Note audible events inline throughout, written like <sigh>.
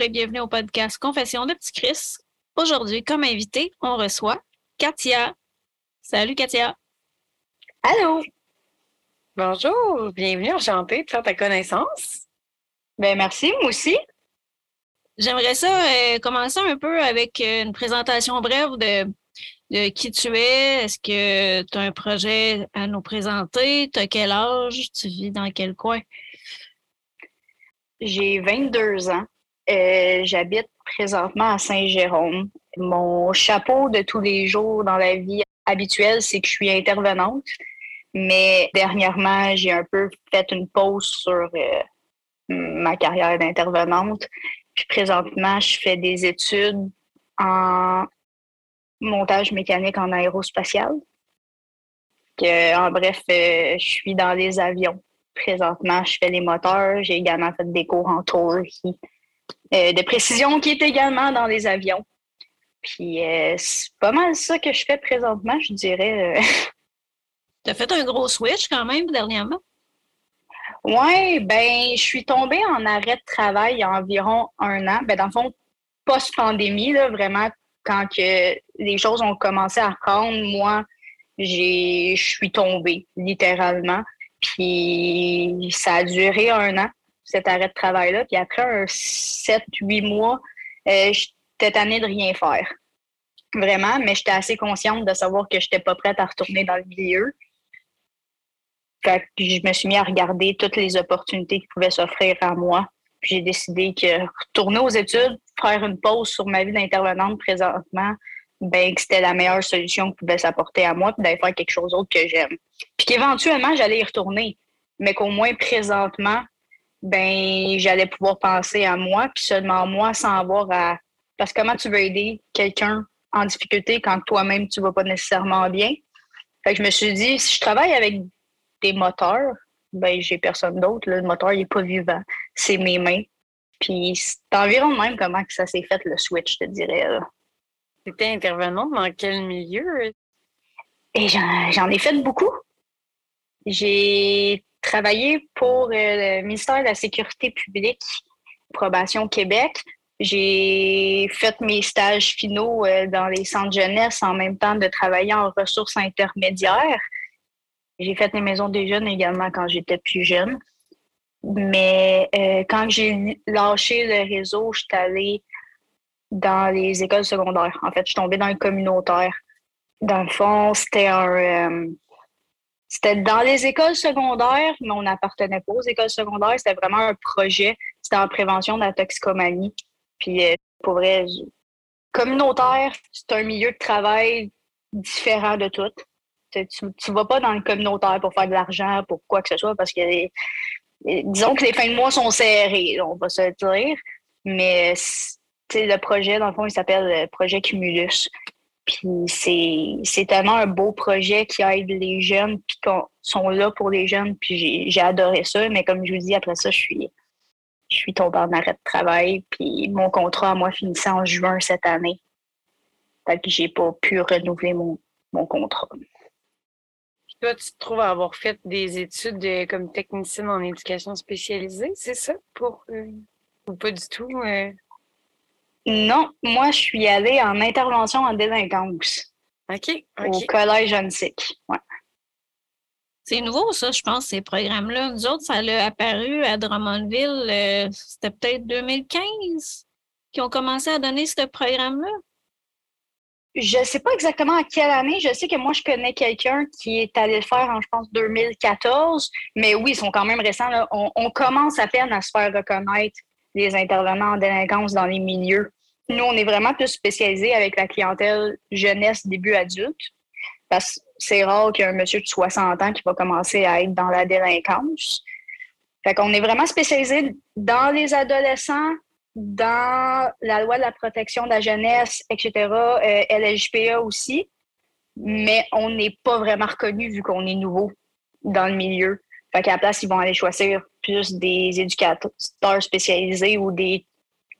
Bonjour et bienvenue au podcast Confession de Petit Chris. Aujourd'hui, comme invité, on reçoit Katia. Salut Katia. Allô. Bonjour, bienvenue, enchantée de faire ta connaissance. Ben merci, moi aussi. J'aimerais ça euh, commencer un peu avec euh, une présentation brève de, de qui tu es. Est-ce que tu as un projet à nous présenter? Tu as quel âge? Tu vis dans quel coin? J'ai 22 ans. Euh, J'habite présentement à Saint-Jérôme. Mon chapeau de tous les jours dans la vie habituelle, c'est que je suis intervenante. Mais dernièrement, j'ai un peu fait une pause sur euh, ma carrière d'intervenante. Puis présentement, je fais des études en montage mécanique en aérospatial. Que, en bref, euh, je suis dans les avions. Présentement, je fais les moteurs. J'ai également fait des cours en tour euh, de précision qui est également dans les avions. Puis euh, c'est pas mal ça que je fais présentement, je dirais. euh. <laughs> Tu as fait un gros switch quand même dernièrement? Ouais, ben, je suis tombée en arrêt de travail il y a environ un an. Ben, dans le fond, post-pandémie, là, vraiment, quand que les choses ont commencé à reprendre, moi, je suis tombée, littéralement. Puis ça a duré un an, cet arrêt de travail-là. Puis après un 7-8 mois, euh, j'étais tannée de rien faire. Vraiment, mais j'étais assez consciente de savoir que je n'étais pas prête à retourner dans le milieu. Fait que je me suis mis à regarder toutes les opportunités qui pouvaient s'offrir à moi. Puis j'ai décidé que retourner aux études, faire une pause sur ma vie d'intervenante présentement, ben que c'était la meilleure solution qui pouvait s'apporter à moi, puis d'aller faire quelque chose d'autre que j'aime. Puis qu'éventuellement, j'allais y retourner, mais qu'au moins présentement, ben j'allais pouvoir penser à moi, puis seulement moi, sans avoir à... Parce que comment tu veux aider quelqu'un en difficulté quand toi-même, tu vas pas nécessairement bien? Fait que je me suis dit, si je travaille avec des moteurs, ben j'ai personne d'autre. Le moteur, il est pas vivant. C'est mes mains. Puis c'est environ même comment que ça s'est fait, le switch, je te dirais. Tu étais intervenante dans quel milieu? Et j'en j'en ai fait beaucoup. J'ai travaillé pour euh, le ministère de la Sécurité publique, Probation Québec. J'ai fait mes stages finaux euh, dans les centres jeunesse en même temps de travailler en ressources intermédiaires. J'ai fait les maisons des jeunes également quand j'étais plus jeune. Mais euh, quand j'ai lâché le réseau, je suis allée dans les écoles secondaires. En fait, je suis tombée dans le communautaire. Dans le fond, c'était un. C'était dans les écoles secondaires, mais on n'appartenait pas aux écoles secondaires. C'était vraiment un projet. C'était en prévention de la toxicomanie. Puis, euh, pour vrai, communautaire, c'est un milieu de travail différent de tout. Tu ne vas pas dans le communautaire pour faire de l'argent, pour quoi que ce soit, parce que les- les- disons que les fins de mois sont serrées, on va se dire. Mais le projet, dans le fond, il s'appelle euh, Projet Cumulus. Puis c'est tellement un beau projet qui aide les jeunes, puis qu'on sont là pour les jeunes. Puis j'ai adoré ça. Mais comme je vous dis, après ça, je suis, je suis tombée en arrêt de travail. Puis mon contrat à moi finissait en juin cette année. Fait que j'ai pas pu renouveler mon, mon contrat. Puis toi, tu te trouves à avoir fait des études euh, comme technicienne en éducation spécialisée, c'est ça? Pour, euh, ou pas du tout? euh? Non, moi, je suis allée en intervention en délinquance OK, au collège Annecy. Ouais. C'est nouveau, ça, je pense, ces programmes-là. Nous autres, ça a apparu à Drummondville, euh, c'était peut-être 2015 qui ont commencé à donner ce programme-là. Je sais pas exactement à quelle année. Je sais que moi, je connais quelqu'un qui est allé le faire en, je pense, 2014. Mais oui, ils sont quand même récents. là. On, on commence à peine à se faire reconnaître les intervenants en délinquance dans les milieux. Nous, on est vraiment plus spécialisés avec la clientèle jeunesse, début adulte. Parce que c'est rare qu'il y ait un monsieur de 60 ans qui va commencer à être dans la délinquance. Fait qu'on est vraiment spécialisé dans les adolescents, dans la loi de la protection de la jeunesse, etc., euh, aussi, mais on n'est pas vraiment reconnu vu qu'on est nouveau dans le milieu. Fait qu'à la place, ils vont aller choisir plus des éducateurs spécialisés ou des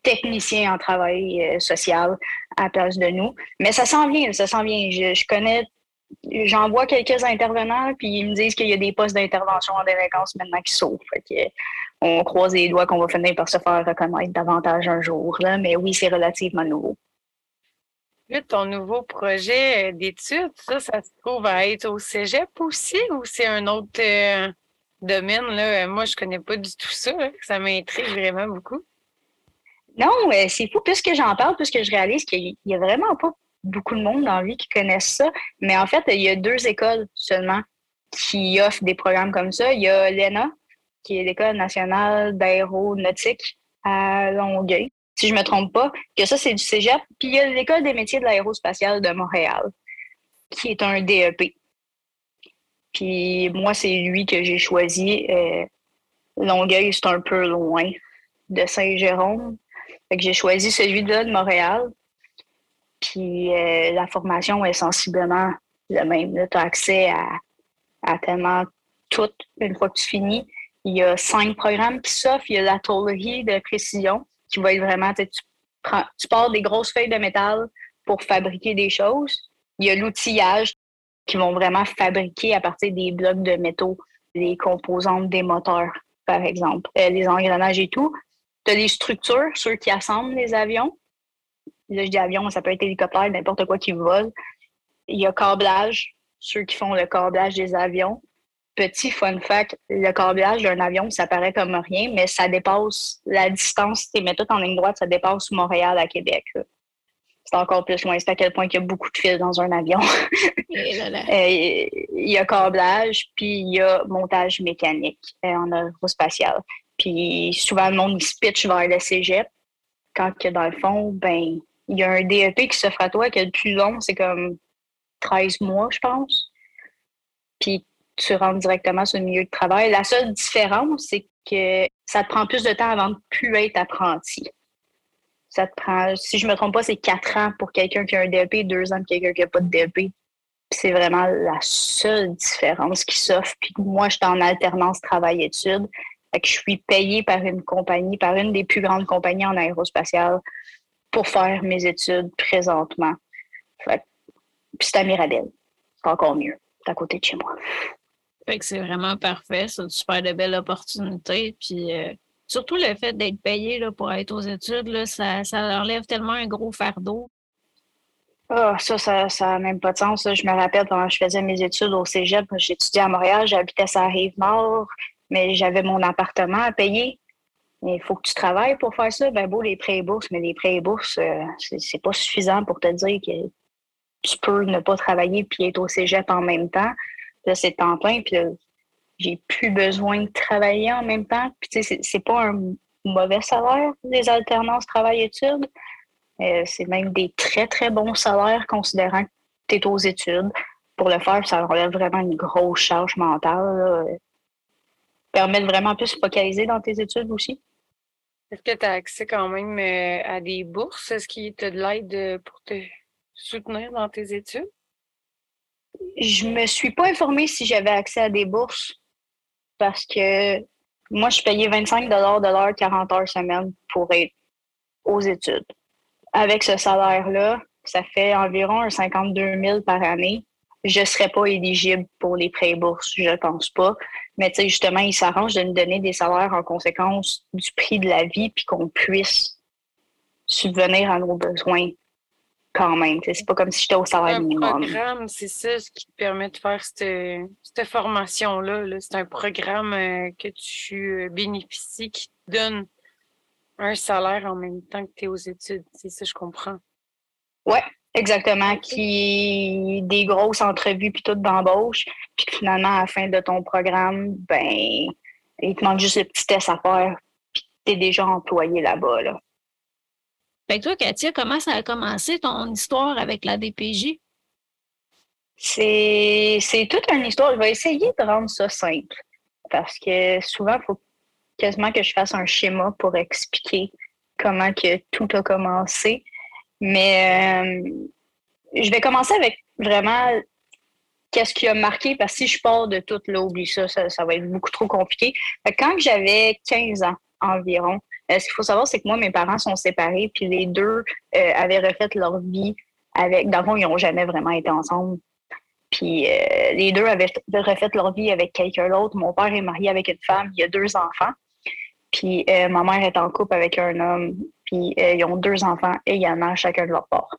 techniciens en travail euh, social à la place de nous. Mais ça s'en vient, ça s'en vient. Je, connais j'envoie quelques intervenants, puis ils me disent qu'il y a des postes d'intervention en délinquance maintenant qui s'ouvrent. on croise les doigts qu'on va finir par se faire reconnaître davantage un jour. Là, mais oui, c'est relativement nouveau. Ton nouveau projet d'études, ça, ça se trouve à être au cégep aussi ou c'est un autre euh, domaine? Là? Moi, je connais pas du tout ça. Ça m'intrigue vraiment beaucoup. Non, c'est fou. Plus que j'en parle, plus que je réalise qu'il n'y a vraiment pas beaucoup de monde dans la vie qui connaissent ça. Mais en fait, il y a deux écoles seulement qui offrent des programmes comme ça. Il y a l'ENA, qui est l'École nationale d'aéronautique à Longueuil, si je ne me trompe pas, que ça, c'est du cégep. Puis il y a l'École des métiers de l'aérospatiale de Montréal, qui est un DEP. Puis moi, c'est lui que j'ai choisi. Euh, Longueuil, c'est un peu loin de Saint-Jérôme. Fait que j'ai choisi celui-là de Montréal. Puis euh, la formation est sensiblement la même. Tu as accès à, à tellement tout une fois que tu finis. Il y a cinq programmes qui s'offrent. Il y a la tôlerie de précision qui va être vraiment, tu, prends, tu pars des grosses feuilles de métal pour fabriquer des choses. Il y a l'outillage qui vont vraiment fabriquer à partir des blocs de métaux les composantes des moteurs, par exemple, euh, les engrenages et tout. Tu as les structures, ceux qui assemblent les avions. Là, je dis avion, ça peut être hélicoptère, n'importe quoi qui vole. Il y a câblage, ceux qui font le câblage des avions. Petit fun fact, le câblage d'un avion, ça paraît comme rien, mais ça dépasse la distance, tu mets tout en ligne droite, ça dépasse Montréal à Québec. C'est encore plus loin. C'est à quel point il y a beaucoup de fils dans un avion. <laughs> Euh, il y a câblage, puis il y a montage mécanique euh, en aérospatial. Puis souvent, le monde se pitch vers le cégep, quand que dans le fond, ben, il y a un DEP qui s'offre à toi, qui est le plus long, c'est comme 13 mois, je pense. Puis tu rentres directement sur le milieu de travail. La seule différence, c'est que ça te prend plus de temps avant de plus être apprenti. Si je me trompe pas, c'est quatre ans pour quelqu'un qui a un DEP, deux ans pour quelqu'un qui n'a pas de DEP. C'est vraiment la seule différence qui s'offre. Puis moi, je suis en alternance travail-études. Je suis payée par une compagnie, par une des plus grandes compagnies en aérospatiale pour faire mes études présentement. Puis c'est à Mirabel. C'est encore mieux. C'est à côté de chez moi. C'est vraiment parfait. C'est une super belle opportunité. Puis euh, surtout le fait d'être payé là, pour être aux études, là, ça, ça enlève tellement un gros fardeau. Ah, ça, ça n'a même pas de sens. Je me rappelle quand je faisais mes études au cégep, j'étudiais à Montréal, j'habitais à Rive-Nord, mais j'avais mon appartement à payer. Mais il faut que tu travailles pour faire ça. Ben beau, les prêts et bourses, mais les prêts et bourses, euh, c'est pas suffisant pour te dire que tu peux ne pas travailler puis être au cégep en même temps. Là, c'est temps plein, puis j'ai plus besoin de travailler en même temps. Puis, tu sais, c'est pas un mauvais salaire, les alternances travail-études. Euh, c'est même des très, très bons salaires considérant que tu es aux études. Pour le faire, ça enlève vraiment une grosse charge mentale. Permet de vraiment plus se focaliser dans tes études aussi. Est-ce que tu as accès quand même euh, à des bourses? Est-ce qu'il te de l'aide euh, pour te soutenir dans tes études? Je me suis pas informée si j'avais accès à des bourses parce que moi, je payais 25 de l'heure, 40 heures semaine pour être aux études. Avec ce salaire-là, ça fait environ 52 000 par année. Je ne serais pas éligible pour les prêts bourses, je ne pense pas. Mais justement, ils s'arrangent de nous donner des salaires en conséquence du prix de la vie, puis qu'on puisse subvenir à nos besoins quand même. C'est pas comme si j'étais au salaire minimum. programme, c'est ça ce qui te permet de faire cette, formation-là. -là, c'est un programme euh, que tu euh, bénéficies qui te donne un salaire en même temps que tu es aux études. C'est ça, je comprends. Oui, exactement. Qui des grosses entrevues puis tout d'embauche. Puis finalement, à la fin de ton programme, ben il te manque juste le petit test à faire. Puis tu es déjà employé là-bas. Là. Fait toi, Katia, comment ça a commencé ton histoire avec la DPJ? C'est toute une histoire. Je vais essayer de rendre ça simple. Parce que souvent, il faut quasiment que je fasse un schéma pour expliquer comment que tout a commencé. Mais euh, je vais commencer avec vraiment qu'est-ce qui a marqué, parce que si je pars de tout, là, oublie ça, ça, va être beaucoup trop compliqué. quand j'avais 15 ans environ, ce qu'il faut savoir, c'est que moi, mes parents sont séparés, puis les deux euh, avaient refait leur vie avec. Dans le fond, ils n'ont jamais vraiment été ensemble. Puis euh, les deux avaient refait leur vie avec quelqu'un d'autre. Mon père est marié avec une femme, il a deux enfants. Puis euh, ma mère est en couple avec un homme, puis euh, ils ont deux enfants également, chacun de leur part.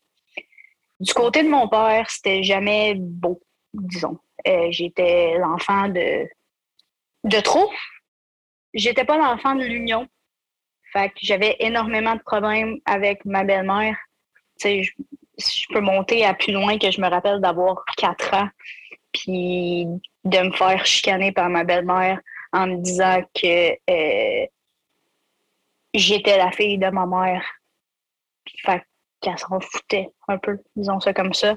Du côté de mon père, c'était jamais beau, disons. J'étais l'enfant de, de trop. J'étais pas l'enfant de l'union. Fait que j'avais énormément de problèmes avec ma belle-mère. Sais, je peux monter à plus loin que je me rappelle d'avoir quatre ans, puis de me faire chicaner par ma belle-mère en me disant que euh, j'étais la fille de ma mère. Fait qu'elle s'en foutait un peu, disons ça comme ça.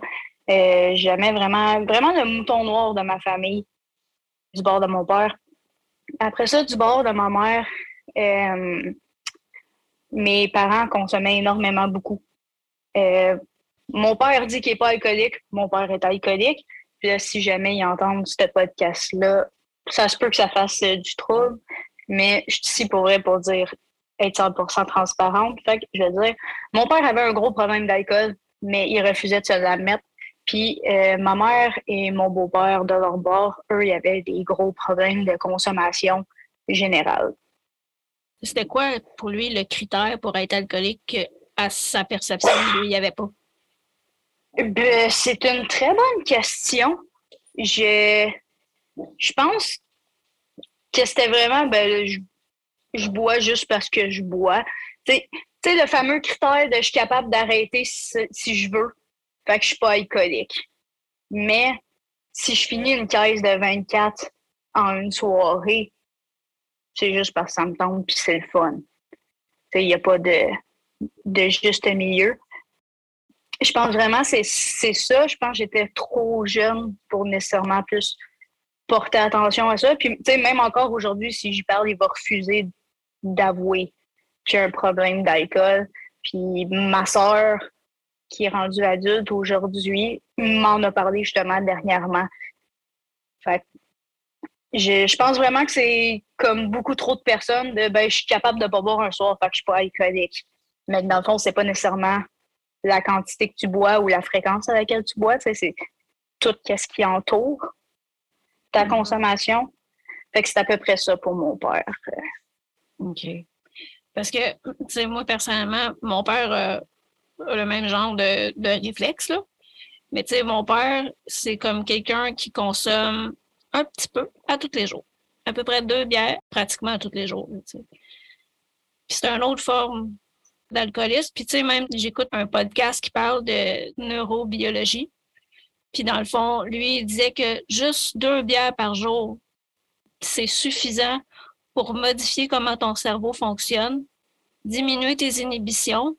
Euh, J'aimais vraiment, vraiment le mouton noir de ma famille, du bord de mon père. Après ça, du bord de ma mère, euh, mes parents consommaient énormément beaucoup. Euh, mon père dit qu'il n'est pas alcoolique. Mon père est alcoolique. Puis là, si jamais ils entendent ce podcast-là, ça se peut que ça fasse euh, du trouble. Mais je suis ici pour pour dire être 100% transparente. Fait que je veux dire, mon père avait un gros problème d'alcool, mais il refusait de se l'admettre. Puis euh, ma mère et mon beau-père, de leur bord, eux, il y avait des gros problèmes de consommation générale. C'était quoi pour lui le critère pour être alcoolique à sa perception? Il n'y avait pas? Ben, c'est une très bonne question. Je, je pense que c'était vraiment, ben, je, bois juste parce que je bois. Tu sais, le fameux critère de je suis capable d'arrêter si, je veux. Fait que je suis pas alcoolique. Mais si je finis une caisse de 24 en une soirée, c'est juste parce que ça me tombe puis c'est le fun. Il n'y a pas de, de juste milieu je pense vraiment que c'est ça. Je pense que j'étais trop jeune pour nécessairement plus porter attention à ça. Puis, même encore aujourd'hui, si j'y parle, il va refuser d'avouer qu'il y a un problème d'alcool. Puis, ma soeur, qui est rendue adulte aujourd'hui, m'en a parlé justement dernièrement. Je, je pense vraiment que c'est comme beaucoup trop de personnes de ben, je suis capable de pas boire un soir, fait que je suis pas alcoolique. Mais dans le fond, c'est pas nécessairement la quantité que tu bois ou la fréquence à laquelle tu bois. C'est tout ce qui entoure ta mm-hmm. consommation. Fait que c'est à peu près ça pour mon père. OK. Parce que, tu sais, moi, personnellement, mon père euh, a le même genre de, de réflexe, là. Mais, tu sais, mon père, c'est comme quelqu'un qui consomme un petit peu à tous les jours. À peu près deux bières pratiquement à tous les jours. Puis c'est une autre forme d'alcoolisme. Puis, tu sais, même, j'écoute un podcast qui parle de neurobiologie. Puis, dans le fond, lui, il disait que juste deux bières par jour, c'est suffisant pour modifier comment ton cerveau fonctionne, diminuer tes inhibitions,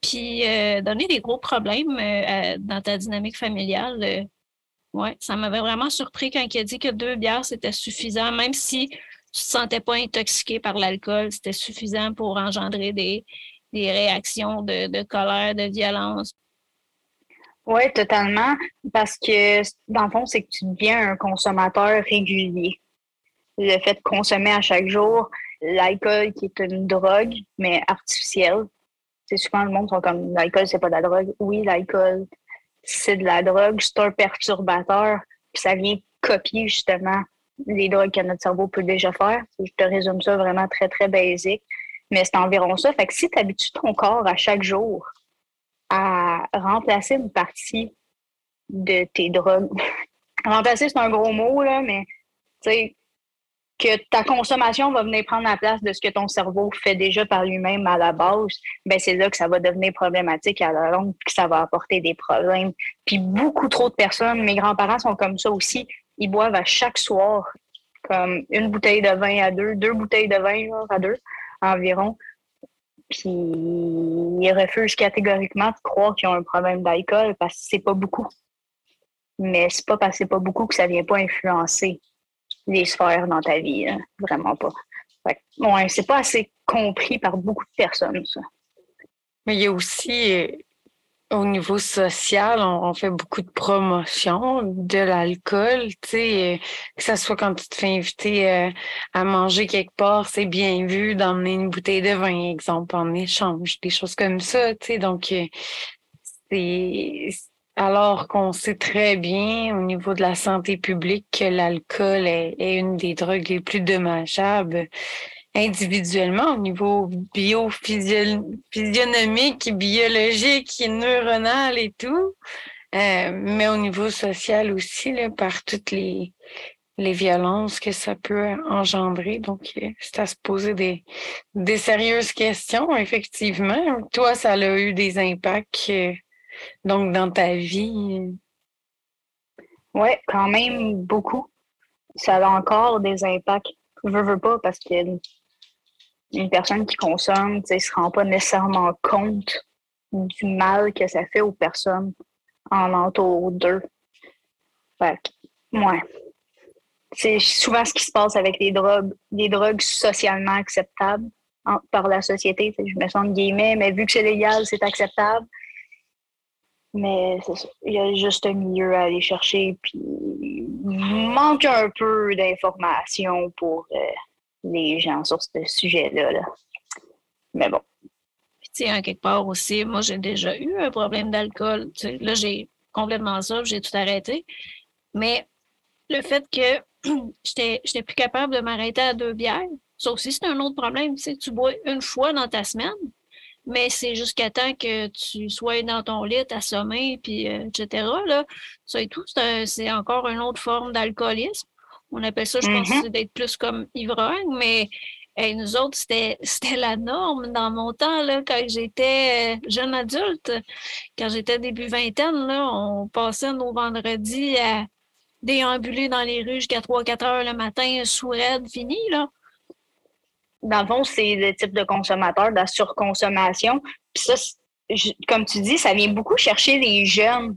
puis euh, donner des gros problèmes euh, dans ta dynamique familiale. Euh, ouais, ça m'avait vraiment surpris quand il a dit que deux bières, c'était suffisant, même si tu ne te sentais pas intoxiqué par l'alcool, c'était suffisant pour engendrer des, des réactions de, colère, de violence. Oui, totalement. Parce que, dans le fond, c'est que tu deviens un consommateur régulier. Le fait de consommer à chaque jour l'alcool qui est une drogue, mais artificielle. C'est souvent le monde sont comme l'alcool, c'est pas de la drogue. Oui, l'alcool, c'est de la drogue, c'est un perturbateur, puis ça vient copier justement les drogues que notre cerveau peut déjà faire. Je te résume ça vraiment très, très basique. Mais c'est environ ça. Fait que si tu habitues ton corps à chaque jour à remplacer une partie de tes drogues, <laughs> remplacer, c'est un gros mot, là, mais tu sais, que ta consommation va venir prendre la place de ce que ton cerveau fait déjà par lui-même à la base, ben c'est là que ça va devenir problématique à la longue, que ça va apporter des problèmes. Puis beaucoup trop de personnes, mes grands-parents sont comme ça aussi, ils boivent à chaque soir comme une bouteille de vin à deux, deux bouteilles de vin à deux environ. Puis ils refusent catégoriquement de croire qu'ils ont un problème d'alcool parce que c'est pas beaucoup. Mais c'est pas parce que c'est pas beaucoup que ça vient pas influencer les sphères dans ta vie. Hein. Vraiment pas. ouais, c'est pas assez compris par beaucoup de personnes, ça. Mais il y a aussi euh, au niveau social, on, fait beaucoup de promotion de l'alcool, tu sais, euh, que ce soit quand tu te fais inviter euh, à manger quelque part, c'est bien vu d'emmener une bouteille de vin, exemple, en échange, des choses comme ça, tu sais, donc c'est alors qu'on sait très bien au niveau de la santé publique que l'alcool est, une des drogues les plus dommageables individuellement au niveau biophysionomique, biologique, neuronal et tout, euh, mais au niveau social aussi, par toutes les, les violences que ça peut engendrer. Donc, euh, c'est à se poser des, des sérieuses questions, effectivement. Toi, ça a eu des impacts euh, donc dans ta vie? Oui, quand même beaucoup. Ça a encore des impacts. Je veux, veux pas parce qu'une une personne qui consomme ne se rend pas nécessairement compte du mal que ça fait aux personnes en entour d'eux. Fait ouais. C'est souvent ce qui se passe avec les drogues, des drogues socialement acceptables par la société. Je me sens guillemets, mais vu que c'est légal, c'est acceptable. Mais il y a juste un milieu à aller chercher, puis il manque un peu d'informations pour euh, les gens sur ce sujet-là. Mais bon. Puis, tu sais, quelque part aussi, moi, j'ai déjà eu un problème d'alcool. Là, j'ai complètement ça, j'ai tout arrêté. Mais le fait que <clears throat> j'étais plus capable de m'arrêter à deux bières, ça aussi, c'est un autre problème. Tu bois une fois dans ta semaine, mais c'est jusqu'à temps que tu sois dans ton lit, assommé, puis euh, etc. Là. Ça et tout, c'est encore une autre forme d'alcoolisme. On appelle ça, je pense, mm-hmm. d'être plus comme ivrogne, mais nous autres, <laughs> c'était la norme dans mon temps, là, quand j'étais euh, jeune adulte. Quand j'étais début vingtaine, là, on passait nos vendredis à déambuler dans les rues jusqu'à 3-4 heures le matin, sous raide, fini, là dans le fond, c'est le type de consommateur, de la surconsommation. Puis ça, comme tu dis, ça vient beaucoup chercher les jeunes.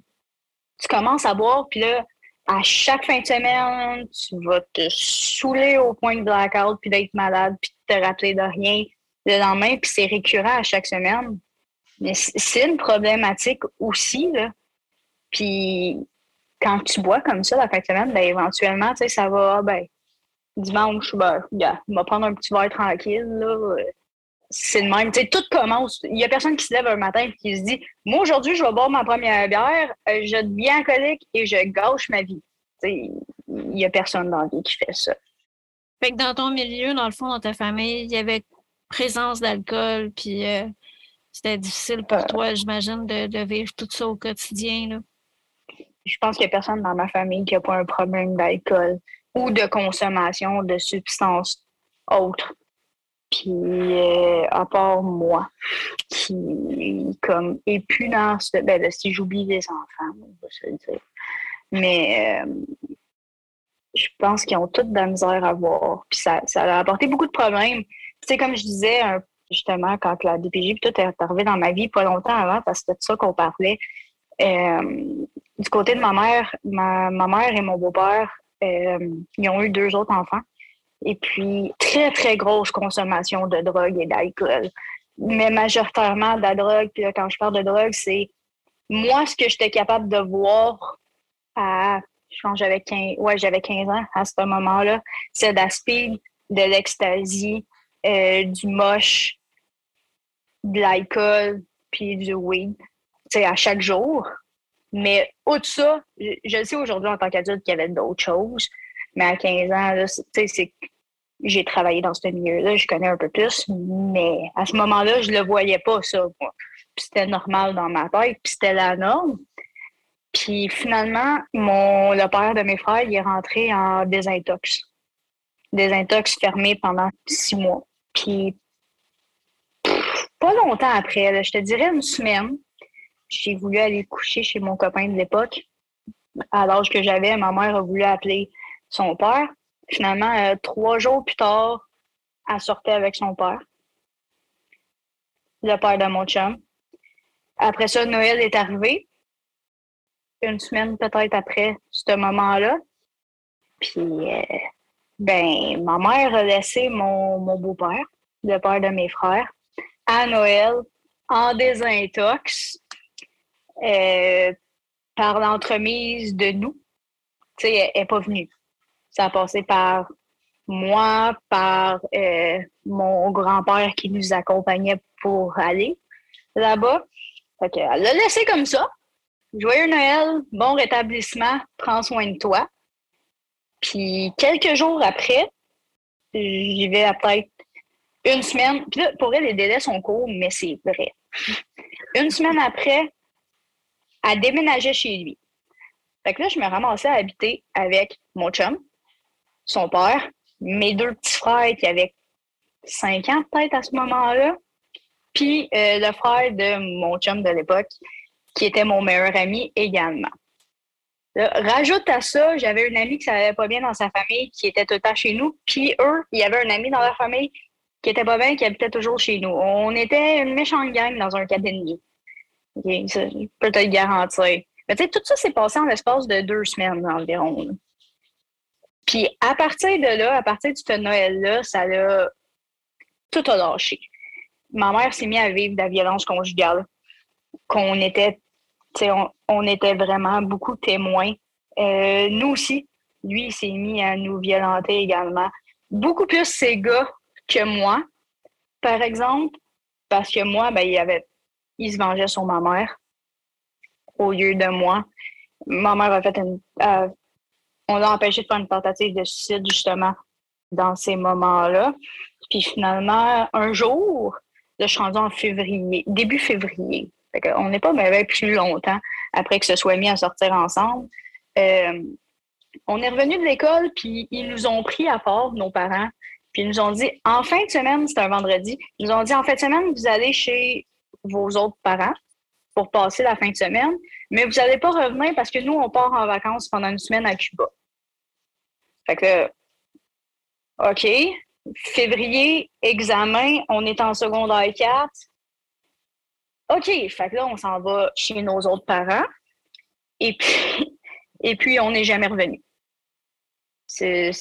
Tu commences à boire, puis là, à chaque fin de semaine, tu vas te saouler au point de blackout, puis d'être malade, puis de te rappeler de rien le lendemain, puis c'est récurrent à chaque semaine. Mais c'est une problématique aussi, là. Puis quand tu bois comme ça la fin de semaine, ben éventuellement, tu sais, ça va, ah, ben, dimanche, ben, yeah, on va prendre un petit verre tranquille. Là. C'est le même. tout commence. Il n'y a personne qui se lève un matin et qui se dit Moi, aujourd'hui, je vais boire ma première bière, euh, je deviens alcoolique et je gâche ma vie. Il n'y a personne dans la vie qui fait ça. Fait que dans ton milieu, dans le fond, dans ta famille, il y avait présence d'alcool, puis euh, c'était difficile pour euh. toi, j'imagine, de, vivre tout ça au quotidien. Là. Je pense qu'il n'y a personne dans ma famille qui n'a pas un problème d'alcool ou de consommation de substances autres. Puis, euh, à part moi, qui, comme, est plus dans ce. Ben, si j'oublie les enfants, je vais se le dire. Mais, euh, je pense qu'ils ont toute de la misère à voir. Puis, ça, ça a apporté beaucoup de problèmes. Sais, comme je disais, justement, quand la DPJ, puis tout est arrivé dans ma vie pas longtemps avant, parce que c'était de ça qu'on parlait. Euh, du côté de ma mère, ma, ma mère et mon beau-père ils ont eu deux autres enfants. Et puis, très, très grosse consommation de drogue et d'alcool. Mais majoritairement de la drogue, puis quand je parle de drogue, c'est moi, ce que j'étais capable de voir à, je pense j'avais 15, ouais, j'avais 15 ans à ce moment-là, c'est de la speed, de l'ecstasy, euh, du moche, de l'alcool, puis du weed, c'est à chaque jour. Mais au de ça, je, sais aujourd'hui en tant qu'adulte qu'il y avait d'autres choses. Mais à 15 ans, c'est j'ai travaillé dans ce milieu-là, je connais un peu plus, mais à ce moment-là, je le voyais pas, ça. c'était normal dans ma tête, puis c'était la norme. Puis finalement, mon, le père de mes frères, il est rentré en désintox. Désintox fermé pendant six mois. Puis pas longtemps après, je te dirais une semaine, j'ai voulu aller coucher chez mon copain de l'époque. À l'âge que j'avais, ma mère a voulu appeler son père. Finalement, euh, trois jours plus tard, elle sortait avec son père, le père de mon chum. Après ça, Noël est arrivé. Une semaine peut-être après ce moment-là. Puis, euh, ben, ma mère a laissé mon, mon beau-père, le père de mes frères, à Noël en désintox euh, par l'entremise de nous. Tu sais, elle n'est pas venue. Ça a passé par moi, par euh, mon grand-père qui nous accompagnait pour aller là-bas. Fait elle l'a laissé comme ça. joyeux Noël, bon rétablissement, prends soin de toi. Puis quelques jours après, j'y vais à peut-être une semaine. Puis là, pour elle, les délais sont courts, mais c'est vrai. <laughs> Une semaine après, elle déménageait chez lui. Fait que là, je me ramassais à habiter avec mon chum, son père, mes deux petits frères qui avaient 5 ans peut-être à ce moment-là, puis euh, le frère de mon chum de l'époque, qui était mon meilleur ami également. rajoute à ça, j'avais une amie qui ne s'allait pas bien dans sa famille, qui était tout le temps chez nous, puis eux, il y avait un ami dans leur famille qui était pas bien, qui habitait toujours chez nous. On était une méchante gang dans un cadre Okay, ça, garantir. Mais tu sais, tout ça s'est passé en l'espace de deux semaines environ. Puis à partir de là, à partir du Noël-là, ça l'a tout a lâché. Ma mère s'est mise à vivre de la violence conjugale. Qu'on était, on, on, était vraiment beaucoup témoins. Euh, nous aussi, lui, il s'est mis à nous violenter également. Beaucoup plus ses gars que moi, par exemple, parce que moi, ben, il, avait, il se vengeait sur ma mère au lieu de moi. Ma mère a fait une. On l'a empêché de faire une tentative de suicide, justement, dans ces moments-là. Puis finalement, un jour, je suis rendue en février, début février. on n'est pas même plus longtemps après que ce soit mis à sortir ensemble. Euh, on est revenu de l'école, puis ils nous ont pris à part, nos parents, puis ils nous ont dit, en fin de semaine, c'était un vendredi, ils nous ont dit, en fin de semaine, vous allez chez vos autres parents pour passer la fin de semaine, mais vous n'allez pas revenir parce que nous, on part en vacances pendant une semaine à Cuba. Fait que, OK, février, examen, on est en secondaire 4. OK, fait que là, on s'en va chez nos autres parents. Et puis, <laughs> et puis on n'est jamais revenu. C'est,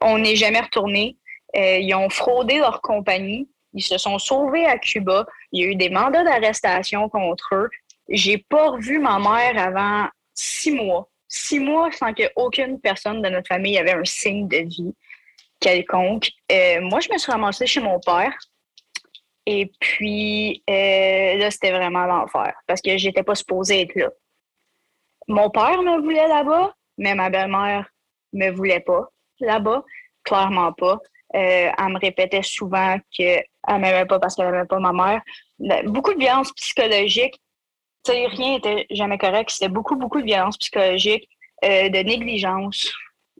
on n'est jamais retourné. Euh, ils ont fraudé leur compagnie. Ils se sont sauvés à Cuba. Il y a eu des mandats d'arrestation contre eux. J'ai pas revu ma mère avant six mois. Six mois sans qu'aucune personne de notre famille avait un signe de vie quelconque. Euh, moi, je me suis ramassée chez mon père. Et puis, euh, là, c'était vraiment l'enfer parce que j'étais pas supposée être là. Mon père me voulait là-bas, mais ma belle-mère me voulait pas là-bas, clairement pas. Euh, elle me répétait souvent qu'elle m'aimait pas parce qu'elle n'aimait pas ma mère. Beaucoup de violence psychologique. rien n'était jamais correct. C'était beaucoup, beaucoup de violence psychologique, euh, de négligence,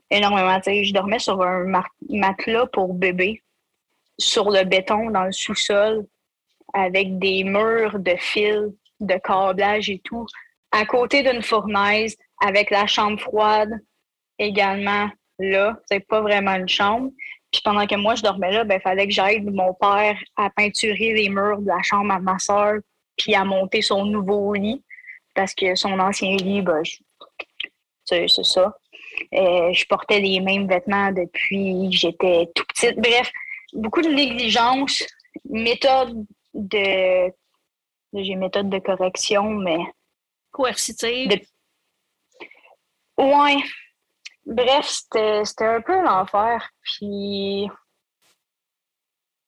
énormément. je dormais sur un matelas pour bébé, sur le béton dans le sous-sol, avec des murs de fils, de câblage et tout, à côté d'une fournaise, avec la chambre froide également là. C'est pas vraiment une chambre. Puis pendant que moi, je dormais là, il ben, fallait que j'aide mon père à peinturer les murs de la chambre à ma soeur, puis à monter son nouveau lit, parce que son ancien lit, ben, c'est ça. Euh, je portais les mêmes vêtements depuis que j'étais tout petite. Bref, beaucoup de négligence, méthode de. J'ai méthode de correction, mais. Coercitive. De... Ouais, Bref, c'était un peu l'enfer. Puis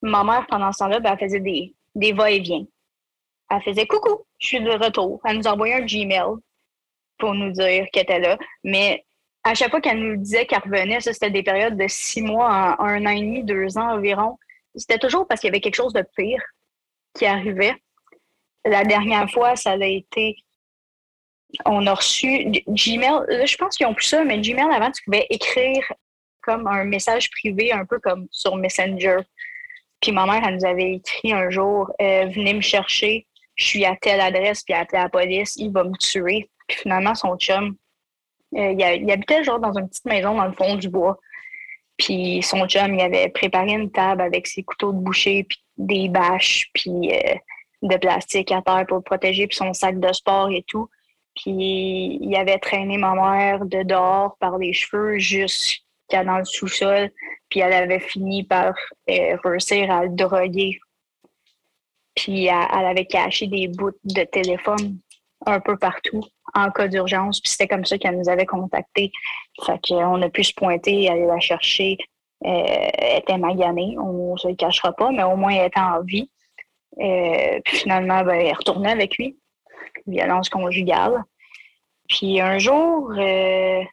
ma mère, pendant ce temps-là, ben, elle faisait des, des va-et-vient. Elle faisait coucou, je suis de retour. Elle nous envoyait un Gmail pour nous dire qu'elle était là. Mais à chaque fois qu'elle nous disait qu'elle revenait, ça, c'était des périodes de six mois, un an et demi, deux ans environ. C'était toujours parce qu'il y avait quelque chose de pire qui arrivait. La dernière fois, ça a été on a reçu Gmail. je pense qu'ils ont plus ça, mais Gmail, avant, tu pouvais écrire comme un message privé, un peu comme sur Messenger. Puis ma mère, elle nous avait écrit un jour euh, Venez me chercher, je suis à telle adresse, puis appelé la police, il va me tuer. Puis finalement, son chum, euh, il, habitait genre dans une petite maison dans le fond du bois. Puis son chum, il avait préparé une table avec ses couteaux de boucher, puis des bâches, puis euh, de plastique à terre pour le protéger, puis son sac de sport et tout. Puis il avait traîné ma mère de dehors par les cheveux jusqu'à dans le sous-sol. Puis elle avait fini par euh, réussir à le droguer. Puis elle, avait caché des bouts de téléphone un peu partout en cas d'urgence. Puis c'était comme ça qu'elle nous avait contactés. Fait qu'on a pu se pointer, aller la chercher. Euh, elle était maganée, on ne se le cachera pas, mais au moins elle était en vie. Euh, puis finalement, ben, elle retournait avec lui. Violence conjugale. Puis un jour, euh,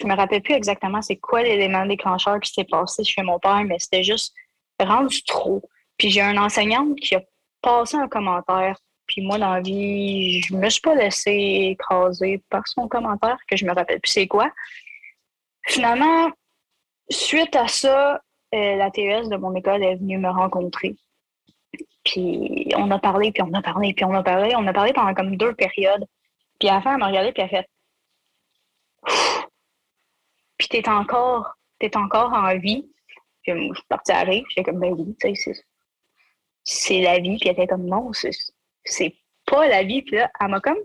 je me rappelle plus exactement c'est quoi l'élément déclencheur qui s'est passé chez mon père, mais c'était juste rendu trop. Puis j'ai un enseignante qui a passé un commentaire. Puis moi, dans la vie, je me suis pas laissé écraser par son commentaire, que je me rappelle plus c'est quoi. Finalement, suite à ça, euh, la TES de mon école est venue me rencontrer. Puis on a parlé, puis on a parlé, puis on a parlé. On a parlé pendant comme deux périodes. Puis à la fin, elle m'a regardé, puis elle a fait Puis t'es encore, t'es encore en vie. Puis je suis partie à rire. J'étais comme, ben oui, tu sais, c'est la vie. Puis elle était comme, non, c'est pas la vie. Puis là, elle m'a comme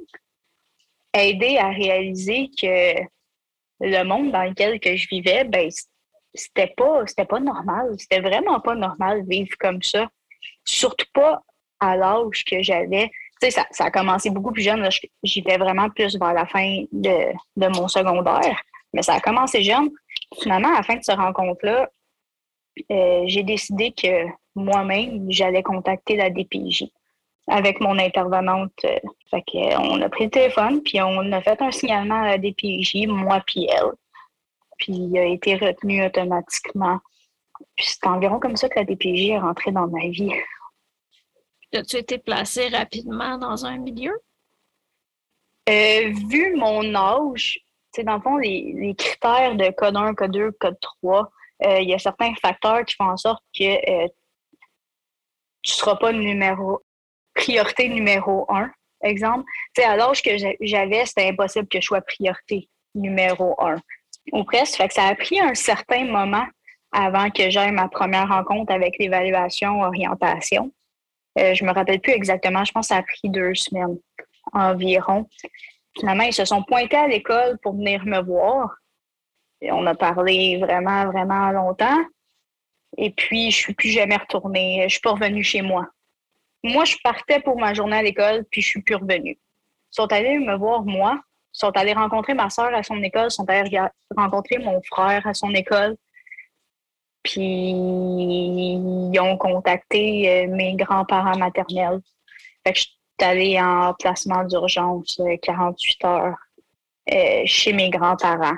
aidé à réaliser que le monde dans lequel que je vivais, ben, c'était pas, c'était pas normal. C'était vraiment pas normal de vivre comme ça. Surtout pas à l'âge que j'avais. Tu sais, ça, a commencé beaucoup plus jeune. J'y vais vraiment plus vers la fin de, de, mon secondaire. Mais ça a commencé jeune. Finalement, à la fin de cette rencontre-là, euh, j'ai décidé que moi-même, j'allais contacter la DPJ avec mon intervenante. Euh, on a pris le téléphone, puis on a fait un signalement à la DPJ, moi puis elle. Puis il a été retenu automatiquement. C'est environ comme ça que la DPJ est rentrée dans ma vie. As-tu été placé rapidement dans un milieu? Euh, vu mon âge, dans le fond, les, critères de code 1, code 2, code 3, euh, il y a certains facteurs qui font en sorte que euh, tu ne seras pas numéro priorité numéro 1, exemple. à l'âge que j'avais, c'était impossible que je sois priorité numéro 1. Ou presque. Fait que ça a pris un certain moment avant que j'aie ma première rencontre avec l'évaluation orientation. Euh, je me rappelle plus exactement, je pense que ça a pris deux semaines environ. Finalement, ils se sont pointés à l'école pour venir me voir. Et on a parlé vraiment, vraiment longtemps. Et puis, je suis plus jamais retournée. Je suis pas revenue chez moi. Moi, je partais pour ma journée à l'école, puis je suis plus revenue. Ils sont allés me voir, moi. Ils sont allés rencontrer ma soeur à son école. Ils sont allés rencontrer mon frère à son école. Puis ils ont contacté euh, mes grands-parents maternels. Fait que je suis allée en placement d'urgence 48 euh, heures euh, chez mes grands-parents.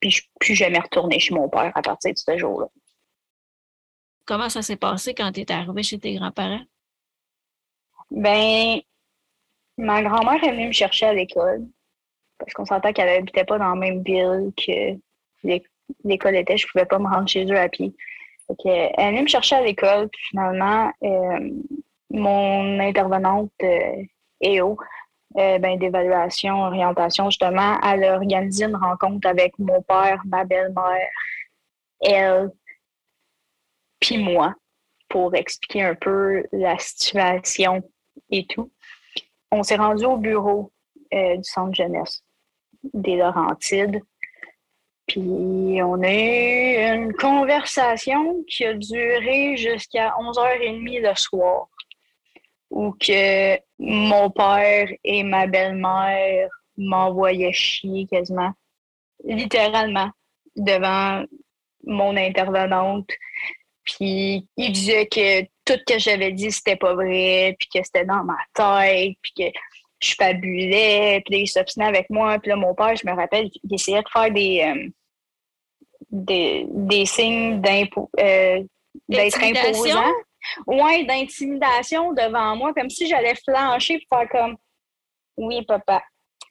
Puis je suis plus jamais retournée chez mon père à partir de ce jour-là. Comment ça s'est passé quand tu es arrivée chez tes grands-parents? Ben, ma grand-mère est venue me chercher à l'école. Parce qu'on s'entend qu'elle n'habitait pas dans la même ville que l'école était, je pouvais pas me rendre chez eux à pied. elle est venue me chercher à l'école, puis finalement, euh, mon intervenante euh, EO, euh, ben, d'évaluation, orientation, justement, elle a organisé une rencontre avec mon père, ma belle-mère, elle, puis moi, pour expliquer un peu la situation et tout. On s'est rendu au bureau du centre jeunesse des Laurentides. Puis on a eu une conversation qui a duré jusqu'à 11h30 le soir, où que mon père et ma belle-mère m'envoyaient chier quasiment, littéralement, devant mon intervenante. Puis il disait que tout ce que j'avais dit, c'était pas vrai, puis que c'était dans ma tête, puis que je fabulais, puis là, il s'obstinait avec moi. Puis là, mon père, je me rappelle, il essayait de faire des, euh, des, des signes euh, d'être imposant. Ouais, d'intimidation devant moi, comme si j'allais flancher pour faire comme Oui, papa,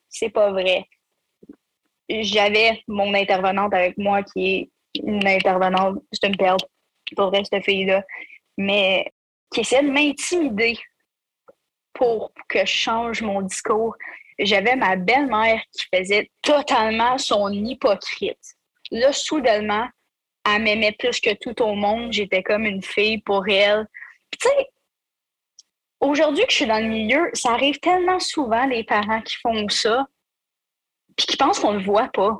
c'est pas vrai. J'avais mon intervenante avec moi qui est une intervenante, c'est une perle pour vrai, cette fille-là, mais qui essaie de m'intimider pour que je change mon discours. J'avais ma belle-mère qui faisait totalement son hypocrite. Là, soudainement, elle m'aimait plus que tout au monde. J'étais comme une fille pour elle. tu aujourd'hui que je suis dans le milieu, ça arrive tellement souvent, les parents qui font ça, puis qui pensent qu'on ne le voit pas,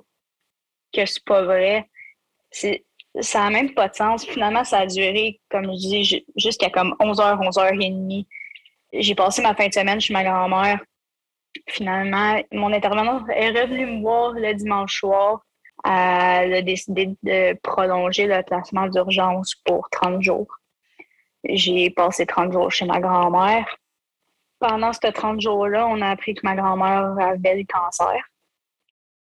que c'est pas vrai. ça n'a même pas de sens. Finalement, ça a duré, comme je dis, jusqu'à comme 11h, 11h30. J'ai passé ma fin de semaine chez ma grand-mère. Finalement, mon intervenant est revenu me voir le dimanche soir elle a décidé de prolonger le placement d'urgence pour 30 jours. J'ai passé 30 jours chez ma grand-mère. pendant ces 30 jours-là, on a appris que ma grand-mère avait le cancer.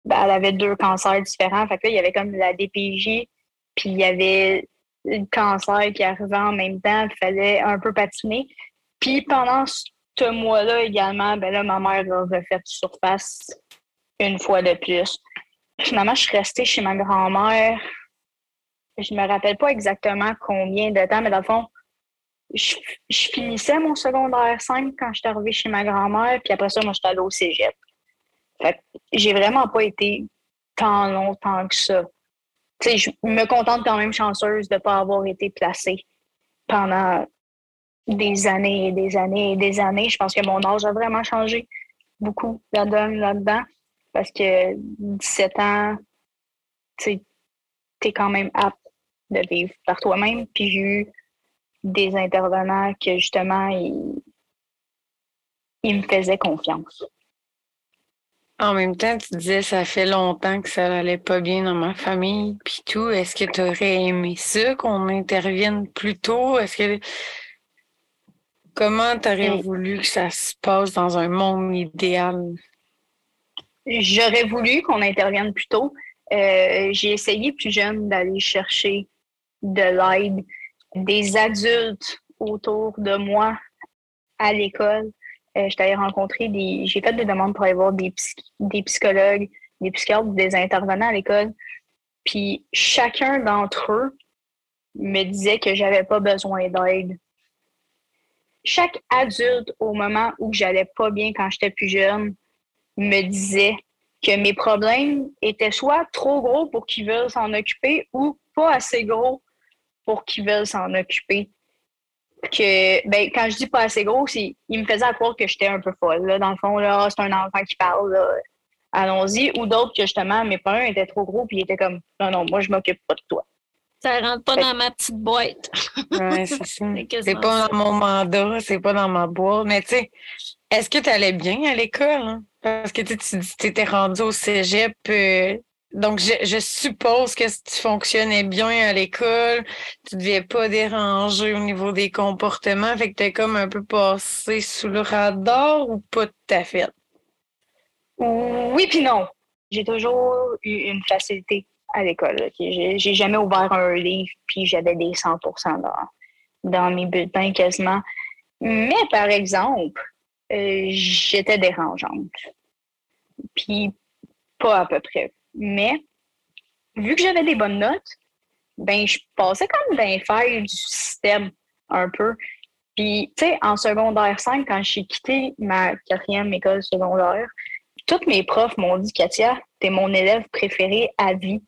Ben, elle avait deux cancers différents. Fait là, il y avait comme la DPJ, puis il y avait le cancer qui arrivait en même temps. Il fallait un peu patiner. Puis pendant ce mois-là également, ben là, ma mère a refait surface une fois de plus. Finalement, je suis restée chez ma grand-mère. Je me rappelle pas exactement combien de temps, mais dans le fond, je, finissais mon secondaire 5 quand je suis arrivée chez ma grand-mère, puis après ça, moi, j'étais allée au cégep. Fait j'ai vraiment pas été tant longtemps que ça. Tu je me contente quand même chanceuse de ne pas avoir été placée pendant des années et des années et des années. Je pense que mon âge a vraiment changé beaucoup là-dedans, là-dedans. Parce que 17 ans, tu es quand même apte de vivre par toi-même. Puis j'ai eu des intervenants que justement, ils, me faisaient confiance. En même temps, tu disais ça fait longtemps que ça n'allait pas bien dans ma famille, puis tout. Est-ce que tu aurais aimé ça, qu'on intervienne plus tôt? Est-ce que comment tu aurais voulu que ça se passe dans un monde idéal? J'aurais voulu qu'on intervienne plus tôt. Euh, j'ai essayé plus jeune d'aller chercher de l'aide des adultes autour de moi à l'école. Euh, J'étais allée rencontrer des. J'ai fait des demandes pour aller voir des, des psychologues, des psychiatres, des intervenants à l'école. Puis chacun d'entre eux me disait que j'avais pas besoin d'aide. Chaque adulte, au moment où j'allais pas bien quand j'étais plus jeune, me disait que mes problèmes étaient soit trop gros pour qu'ils veulent s'en occuper ou pas assez gros pour qu'ils veulent s'en occuper. Que, ben, quand je dis pas assez gros, c'est, il me faisait croire que j'étais un peu folle. Là. Dans le fond, là, c'est un enfant qui parle, allons-y. Ou d'autres que justement, mes parents étaient trop gros, puis ils étaient comme, non, non, moi, je m'occupe pas de toi. Ça rentre pas dans ma petite boîte. ouais, c'est <laughs> ça. C'est pas dans mon mandat, c'est pas dans ma boîte. Mais tu sais, est-ce que tu allais bien à l'école? Hein? Parce que tu étais rendu au cégep. Euh, donc, je, suppose que tu fonctionnais bien à l'école, tu ne devais pas déranger au niveau des comportements, fait que tu es comme un peu passé sous le radar ou pas tout à fait? Oui, puis non. J'ai toujours eu une facilité à l'école. J'ai jamais ouvert un livre, puis j'avais des 100% dans, dans mes bulletins quasiment. Mais par exemple, euh, j'étais dérangeante. Puis pas à peu près. Mais vu que j'avais des bonnes notes, ben je passais comme d'un faire du système un peu. Puis, tu sais, en secondaire 5, quand j'ai quitté ma quatrième école secondaire, toutes mes profs m'ont dit Katia, t'es mon élève préféré à vie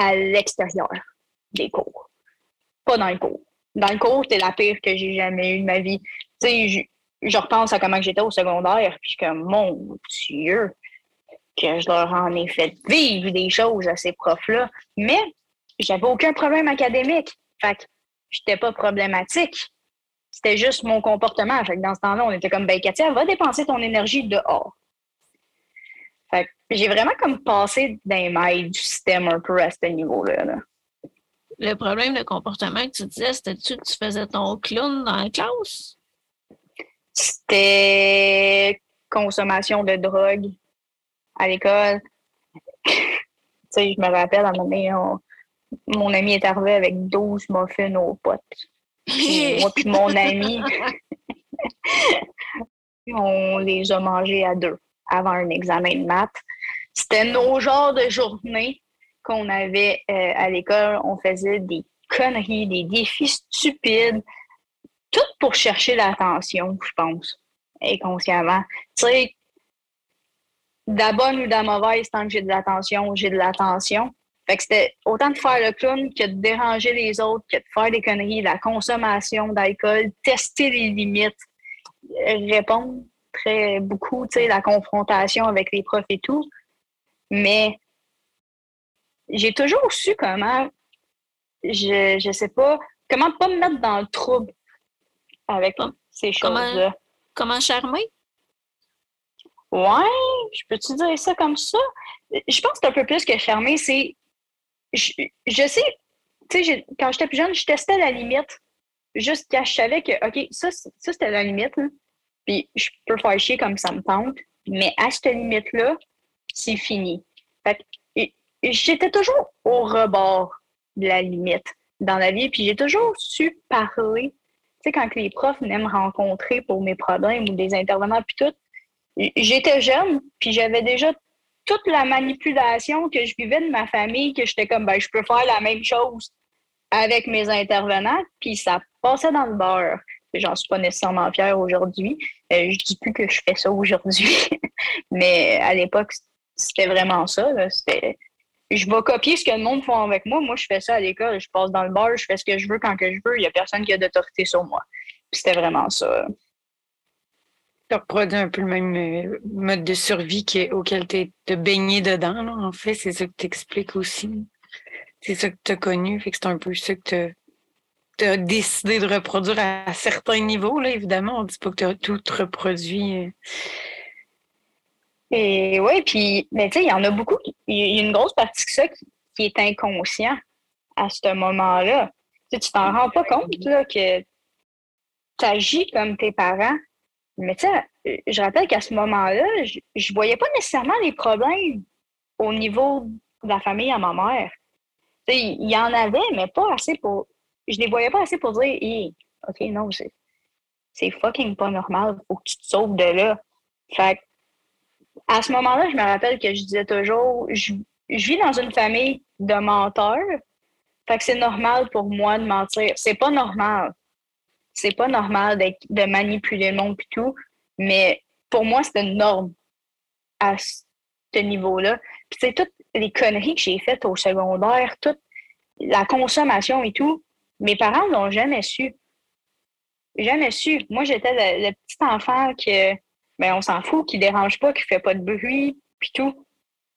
à l'extérieur des cours. Pas dans le cours. Dans le cours, t'es la pire que j'ai jamais eue de ma vie. Je repense à comment j'étais au secondaire, puis comme, mon Dieu, que je leur en ai fait vivre des choses à ces profs-là. Mais j'avais aucun problème académique. Fait que j'étais pas problématique. C'était juste mon comportement. Fait dans ce temps-là, on était comme, ben, Katia, va dépenser ton énergie dehors. Fait j'ai vraiment comme passé d'un mailles du système un peu à ce niveau-là. Là. Le problème de comportement que tu disais, c'était-tu que tu faisais ton clown dans la classe? C'était consommation de drogue à l'école. <laughs> tu sais, je me rappelle, à un moment mon ami est arrivé avec 12 muffins aux potes. <laughs> moi puis mon ami, <laughs> on les a mangés à deux avant un examen de maths. C'était nos genres de journées qu'on avait euh, à l'école. On faisait des conneries, des défis stupides tout pour chercher l'attention, je pense, inconsciemment. Tu sais, de la bonne ou de la mauvaise, tant que j'ai de l'attention, j'ai de l'attention. Fait que c'était autant de faire le clown que de déranger les autres, que de faire des conneries, la consommation d'alcool, tester les limites, répondre très beaucoup, tu sais, la confrontation avec les profs et tout. Mais j'ai toujours su comment, je, je sais pas, comment pas me mettre dans le trouble avec ces choses-là. Comment, charmer? Ouais, je peux-tu dire ça comme ça? Je pense que c'est un peu plus que charmer, c'est. Je, sais, tu sais, quand j'étais plus jeune, je testais la limite jusqu'à je savais que, OK, ça, ça c'était la limite. Puis je peux faire chier comme ça me tente, mais à cette limite-là, c'est fini. Fait j'étais toujours au rebord de la limite dans la vie, puis j'ai toujours su parler. Tu sais, quand les profs venaient me rencontrer pour mes problèmes ou des intervenants, puis tout, j'étais jeune, puis j'avais déjà toute la manipulation que je vivais de ma famille, que j'étais comme, ben, je peux faire la même chose avec mes intervenants, puis ça passait dans le beurre. J'en suis pas nécessairement fière aujourd'hui. Euh, je dis plus que je fais ça aujourd'hui, <laughs> mais à l'époque, c'était vraiment ça. C'était, je vais copier ce que le monde fait avec moi. Moi, je fais ça à l'école. Je passe dans le bar, je fais ce que je veux quand que je veux. Il n'y a personne qui a d'autorité sur moi. c'était vraiment ça. Tu reproduis un peu le même euh, mode de survie auquel tu es baigné dedans. En fait, c'est ça que tu expliques aussi. C'est ça que tu as connu. C'est un peu ça que tu as décidé de reproduire à, certains niveaux. Là, évidemment, on ne dit pas que tu as tout reproduit. Et oui, puis, mais tu sais, il y en a beaucoup. Il y a une grosse partie de ça qui, est inconscient à ce moment-là. Tu ne t'en rends pas compte là, que tu agis comme tes parents. Mais tu sais, je rappelle qu'à ce moment-là, je ne voyais pas nécessairement les problèmes au niveau de la famille à ma mère. Tu sais, il y en avait, mais pas assez pour. Je les voyais pas assez pour dire, OK, non, c'est fucking pas normal, faut que tu te sauves de là. Fait à ce moment-là, je me rappelle que je disais toujours, je, vis dans une famille de menteurs, fait que c'est normal pour moi de mentir. C'est pas normal. C'est pas normal de, manipuler le monde et tout, mais pour moi, c'est une norme à ce niveau-là. Puis c'est toutes les conneries que j'ai faites au secondaire, toute la consommation et tout, mes parents l'ont jamais su. Jamais su. Moi, j'étais le, petit enfant que ben, on s'en fout, qui dérange pas, qui fait pas de bruit, puis tout.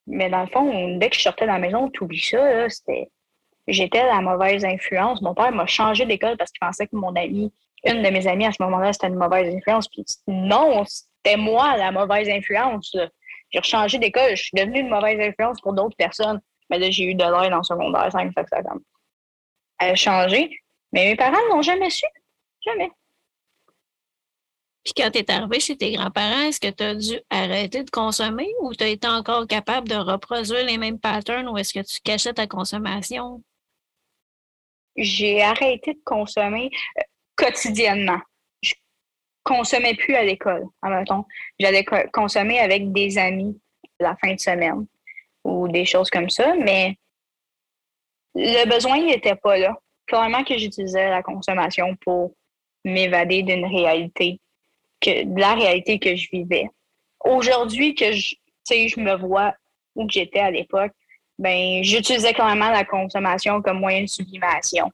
Mais dans le fond, dès que je sortais de la maison, tu oublies ça, c'était. J'étais la mauvaise influence. Mon père m'a changé d'école parce qu'il pensait que mon ami, une de mes amies à ce moment-là, c'était une mauvaise influence. Puis non, c'était moi la mauvaise influence. J'ai changé d'école, je suis devenue une mauvaise influence pour d'autres personnes. Mais là, j'ai eu de l'aide en secondaire 5, fait que ça a changé. Mais mes parents n'ont jamais su. Jamais. Puis quand tu es arrivé chez tes grands-parents, est-ce que tu as dû arrêter de consommer ou tu as été encore capable de reproduire les mêmes patterns ou est-ce que tu cachais ta consommation? J'ai arrêté de consommer euh, quotidiennement. Je consommais plus à l'école, en J'allais consommer avec des amis la fin de semaine ou des choses comme ça, mais le besoin n'était pas là. Clairement que j'utilisais la consommation pour m'évader d'une réalité de la réalité que je vivais. Aujourd'hui, que je, je me vois où j'étais à l'époque, ben, j'utilisais clairement la consommation comme moyen de sublimation.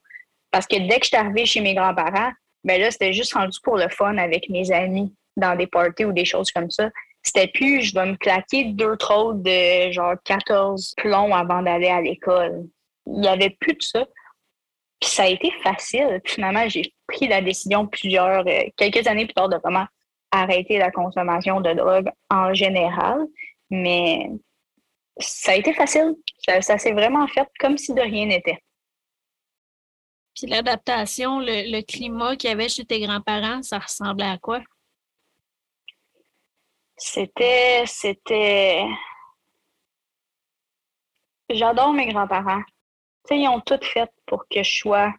Parce que dès que je suis arrivée chez mes grands-parents, ben là, c'était juste rendu pour le fun avec mes amis dans des parties ou des choses comme ça. C'était plus, je vais me claquer deux trolls de genre 14 plombs avant d'aller à l'école. Il n'y avait plus de ça. Puis ça a été facile. finalement, j'ai pris la décision plusieurs, euh, quelques années plus tard de vraiment arrêter la consommation de drogue en général, mais ça a été facile. Ça, s'est vraiment fait comme si de rien n'était. Puis l'adaptation, le, climat qu'il y avait chez tes grands-parents, ça ressemblait à quoi? C'était, c'était. J'adore mes grands-parents. Ils ont tout fait pour que je sois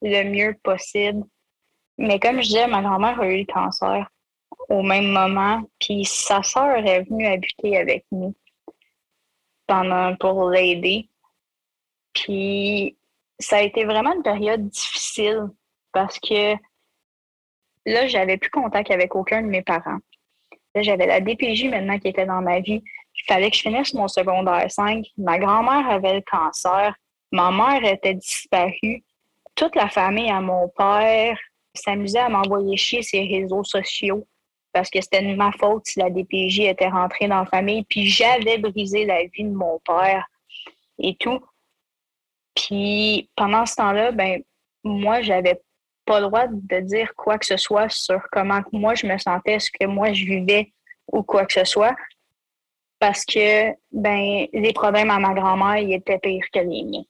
le mieux possible. Mais comme je disais, ma grand-mère a eu le cancer au même moment. Puis sa sœur est venue habiter avec nous pour l'aider. Puis ça a été vraiment une période difficile parce que là, j'avais plus contact avec aucun de mes parents. Là, j'avais la DPJ maintenant qui était dans ma vie. Il fallait que je finisse mon secondaire 5. Ma grand-mère avait le cancer. Ma mère était disparue. Toute la famille à mon père s'amusait à m'envoyer chier ses réseaux sociaux parce que c'était ma faute si la DPJ était rentrée dans la famille, puis j'avais brisé la vie de mon père et tout. Puis pendant ce temps-là, ben moi, j'avais pas le droit de dire quoi que ce soit sur comment moi je me sentais, ce que moi je vivais ou quoi que ce soit. Parce que ben les problèmes à ma grand-mère, ils étaient pires que les miens.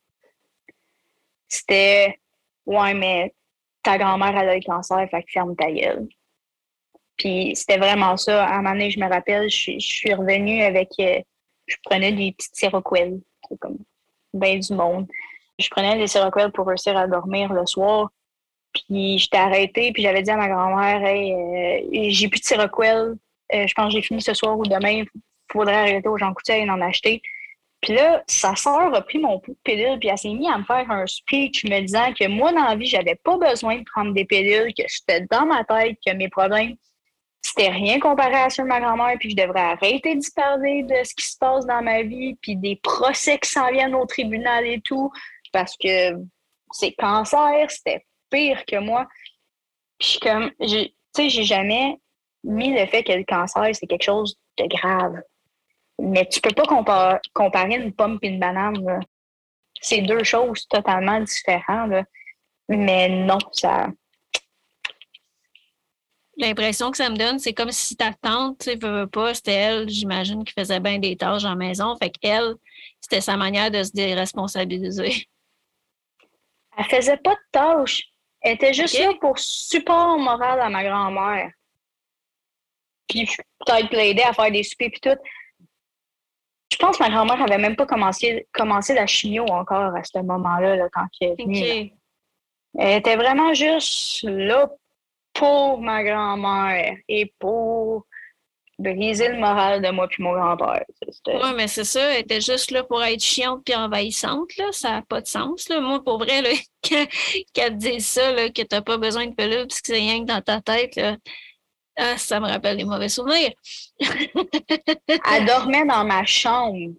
C'était Ouais, mais ta grand-mère, a le cancer, fait que ferme ta gueule Puis c'était vraiment ça. À un moment donné, je me rappelle, je, suis revenue avec. Euh, je prenais des petites Seroquel. C'est comme bien du monde. Je prenais des Seroquel pour réussir à dormir le soir. Puis j'étais arrêtée, puis j'avais dit à ma grand-mère, hey, euh, j'ai plus de Seroquel. Euh, je pense que j'ai fini ce soir ou demain. Il faudrait arrêter aux gens coûtés et en acheter. Puis là, sa soeur a pris mon pot de pilules, puis elle s'est mise à me faire un speech me disant que moi, dans la vie, j'avais pas besoin de prendre des pilules, que c'était dans ma tête, que mes problèmes, c'était rien comparé à ceux de ma grand-mère, puis je devrais arrêter d'y parler de ce qui se passe dans ma vie, puis des procès qui s'en viennent au tribunal et tout, parce que c'est cancer, c'était pire que moi. Puis comme, tu sais, j'ai jamais mis le fait que le cancer, c'est quelque chose de grave. Mais tu peux pas comparer, une pomme et une banane. C'est deux choses totalement différentes. Mais non, ça. L'impression que ça me donne, c'est comme si ta tante, tu veux pas, c'était elle, j'imagine, qui faisait bien des tâches en maison. Fait qu'elle, c'était sa manière de se déresponsabiliser. Elle faisait pas de tâches. Elle était juste là pour support moral à ma grand-mère. Puis peut-être l'aider à faire des soupers et tout. Je pense que ma grand-mère n'avait même pas commencé, commencé la chimio encore à ce moment-là, quand elle est venue. Elle était vraiment juste là pour ma grand-mère et pour briser le moral de moi puis mon grand-père. Oui, mais c'est ça. Elle était juste là pour être chiante puis envahissante. Là. Ça n'a pas de sens. Là. Moi, pour vrai, qu'elle te dise ça, là, que tu n'as pas besoin de pelure parce que c'est rien que dans ta tête, là, ah, ça me rappelle des mauvais souvenirs. <laughs> elle dormait dans ma chambre.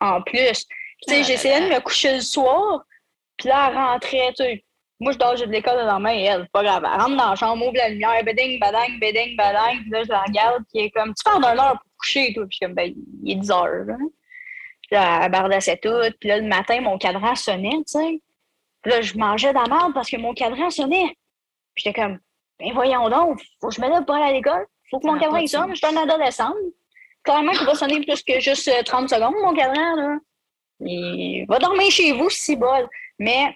En plus. Tu sais, ah j'essayais de me coucher le soir, puis là, elle rentrait, tu sais. Moi, je dors, j'ai de l'école dans la main et elle, pas grave. Elle rentre dans la chambre, ouvre la lumière, beding, badang, beding, badang. Puis là, je la regarde, puis elle est comme, tu parles d'une heure pour coucher, toi? Puis comme, ben, il est 10 heures. Puis là, elle bardassait tout. Puis là, le matin, mon cadran sonnait, tu sais. Puis là, je mangeais de la merde parce que mon cadran sonnait. Puis j'étais comme, ben voyons donc, faut que je me lève pour aller à l'école. Faut que mon cadran sonne. Je suis un adolescente. Clairement, il va sonner plus que juste 30 euh, secondes, mon cadran. Là. Il va dormir chez vous, si bol. Mais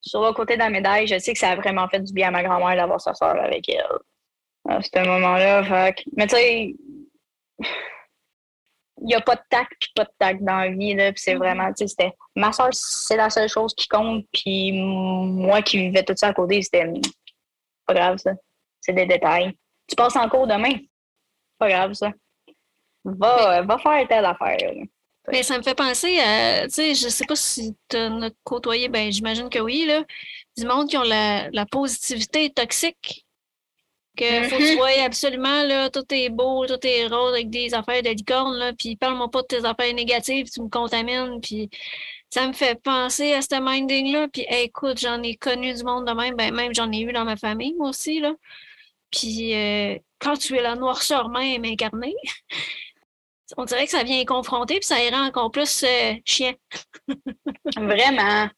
sur le côté de la médaille, je sais que ça a vraiment fait du bien à ma grand-mère d'avoir sa soeur avec elle. À ce moment-là. Fait... Mais tu sais, <sighs> il n'y a pas de tac puis pas de tac dans la vie. Là, c'est mm-hmm. vraiment, tu sais, c'était ma soeur, c'est la seule chose qui compte. Puis moi qui vivais tout ça à côté, c'était pas grave, ça. C'est des détails. Tu passes en cours demain. Pas grave, ça. Va, va faire telle affaire. Mais ça me fait penser à, tu sais, je sais pas si tu as côtoyé, ben j'imagine que oui, là, du monde qui ont la, la positivité toxique. Que faut que tu mm-hmm. vois absolument, là, tout est beau, tout est rose avec des affaires de licorne, là, puis parle-moi pas de tes affaires négatives, tu me contamines, puis ça me fait penser à ce minding-là. Puis écoute, j'en ai connu du monde de même, ben, même j'en ai eu dans ma famille, moi aussi. Là. Puis euh, quand tu es la noirceur même incarnée, <laughs> on dirait que ça vient confronter, puis ça rend encore plus euh, chien. <laughs> Vraiment.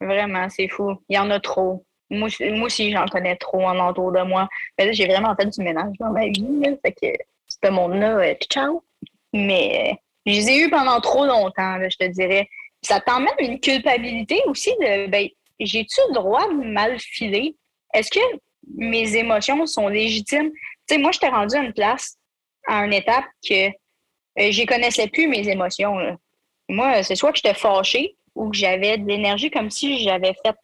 Vraiment, c'est fou. Il y en a trop. Moi, moi aussi, j'en connais trop en entour de moi. Mais j'ai vraiment fait du ménage dans ma vie. Là, fait que ce monde-là, euh, ciao. Mais je les ai eus pendant trop longtemps, je te dirais ça t'emmène une culpabilité aussi de ben, j'ai-tu le droit de mal filer? Est-ce que mes émotions sont légitimes? Tu sais, moi, je t'ai rendu à une place, à une étape que euh, je connaissais plus mes émotions. Moi, c'est soit que j'étais fâchée ou que j'avais de l'énergie comme si j'avais fait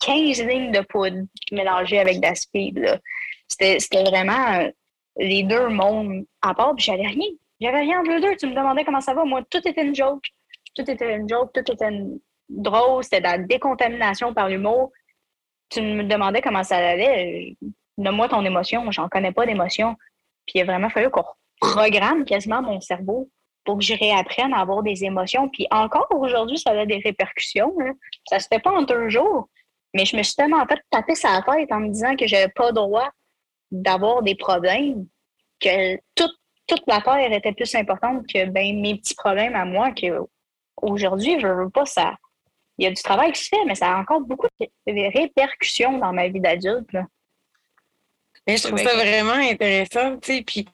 15 lignes de poudre mélangées avec de la. C'était vraiment euh, les deux mondes à part, puis j'avais rien. J'avais rien entre les deux. Tu me demandais comment ça va. Moi, tout était une joke tout était une joke, tout était drôle, c'était de la décontamination par l'humour. Tu me demandais comment ça allait. Donne-moi ton émotion, j'en connais pas d'émotion. Puis il a vraiment fallu qu'on programme quasiment mon cerveau pour que je réapprenne à avoir des émotions. Puis encore aujourd'hui, ça a des répercussions. Ça se fait pas en deux jours. Mais je me suis tellement fait taper sa tête en me disant que j'avais pas droit d'avoir des problèmes, que toute, toute la terre était plus importante que ben, mes petits problèmes à moi, que aujourd'hui, je veux pas ça. Il y a du travail qui se fait, mais ça a encore beaucoup de répercussions dans ma vie d'adulte. Mais je trouve ça vraiment intéressant, tu sais. Puis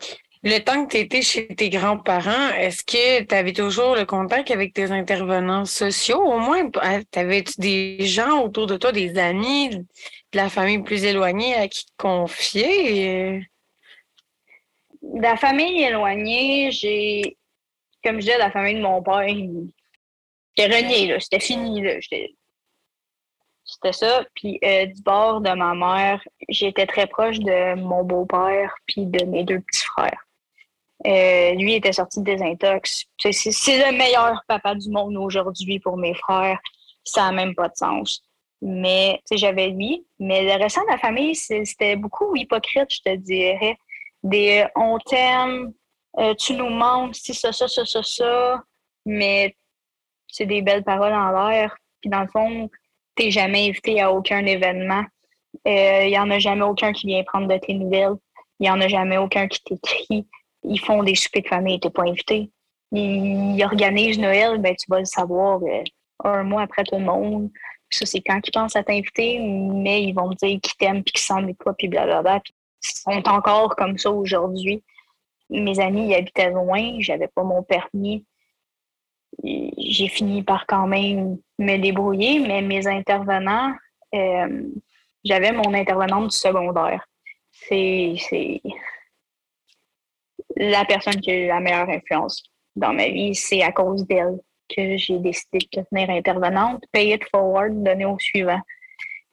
le temps que tu étais chez tes grands-parents, est-ce que tu avais toujours le contact avec tes intervenants sociaux? Au moins, ah, avais-tu des gens autour de toi, des amis, de la famille plus éloignée à qui te confier? la famille éloignée, j'ai, comme je disais, la famille de mon père, c'était renié, c'était fini. C'était ça. Puis euh, du bord de ma mère, j'étais très proche de mon beau-père puis de mes deux petits frères. Euh, lui était sorti de désintox. C'est le meilleur papa du monde aujourd'hui pour mes frères. Ça n'a même pas de sens. Mais j'avais lui. Mais le restant de la famille, c'était beaucoup hypocrite, je te dirais. Des on t'aime, euh, tu nous manques, si ça, ça, ça, ça, ça. Mais c'est des belles paroles en l'air. Puis dans le fond, t'es jamais invité à aucun événement. Il euh, n'y en a jamais aucun qui vient prendre de tes nouvelles. Il n'y en a jamais aucun qui t'écrit. Ils font des soupers de famille, t'es pas invité. Ils, organisent Noël, ben tu vas le savoir euh, un mois après tout le monde. Ça, c'est quand ils pensent à t'inviter, mais ils vont me dire qu'ils t'aiment, puis qu'ils s'en de toi, puis blablabla. Ils sont encore comme ça aujourd'hui. Mes amis, ils habitaient loin, j'avais pas mon permis. J'ai fini par quand même me débrouiller, mais mes intervenants, euh, j'avais mon intervenante du secondaire. C'est la personne qui a eu la meilleure influence dans ma vie. C'est à cause d'elle que j'ai décidé de devenir intervenante. Pay it forward, donner au suivant.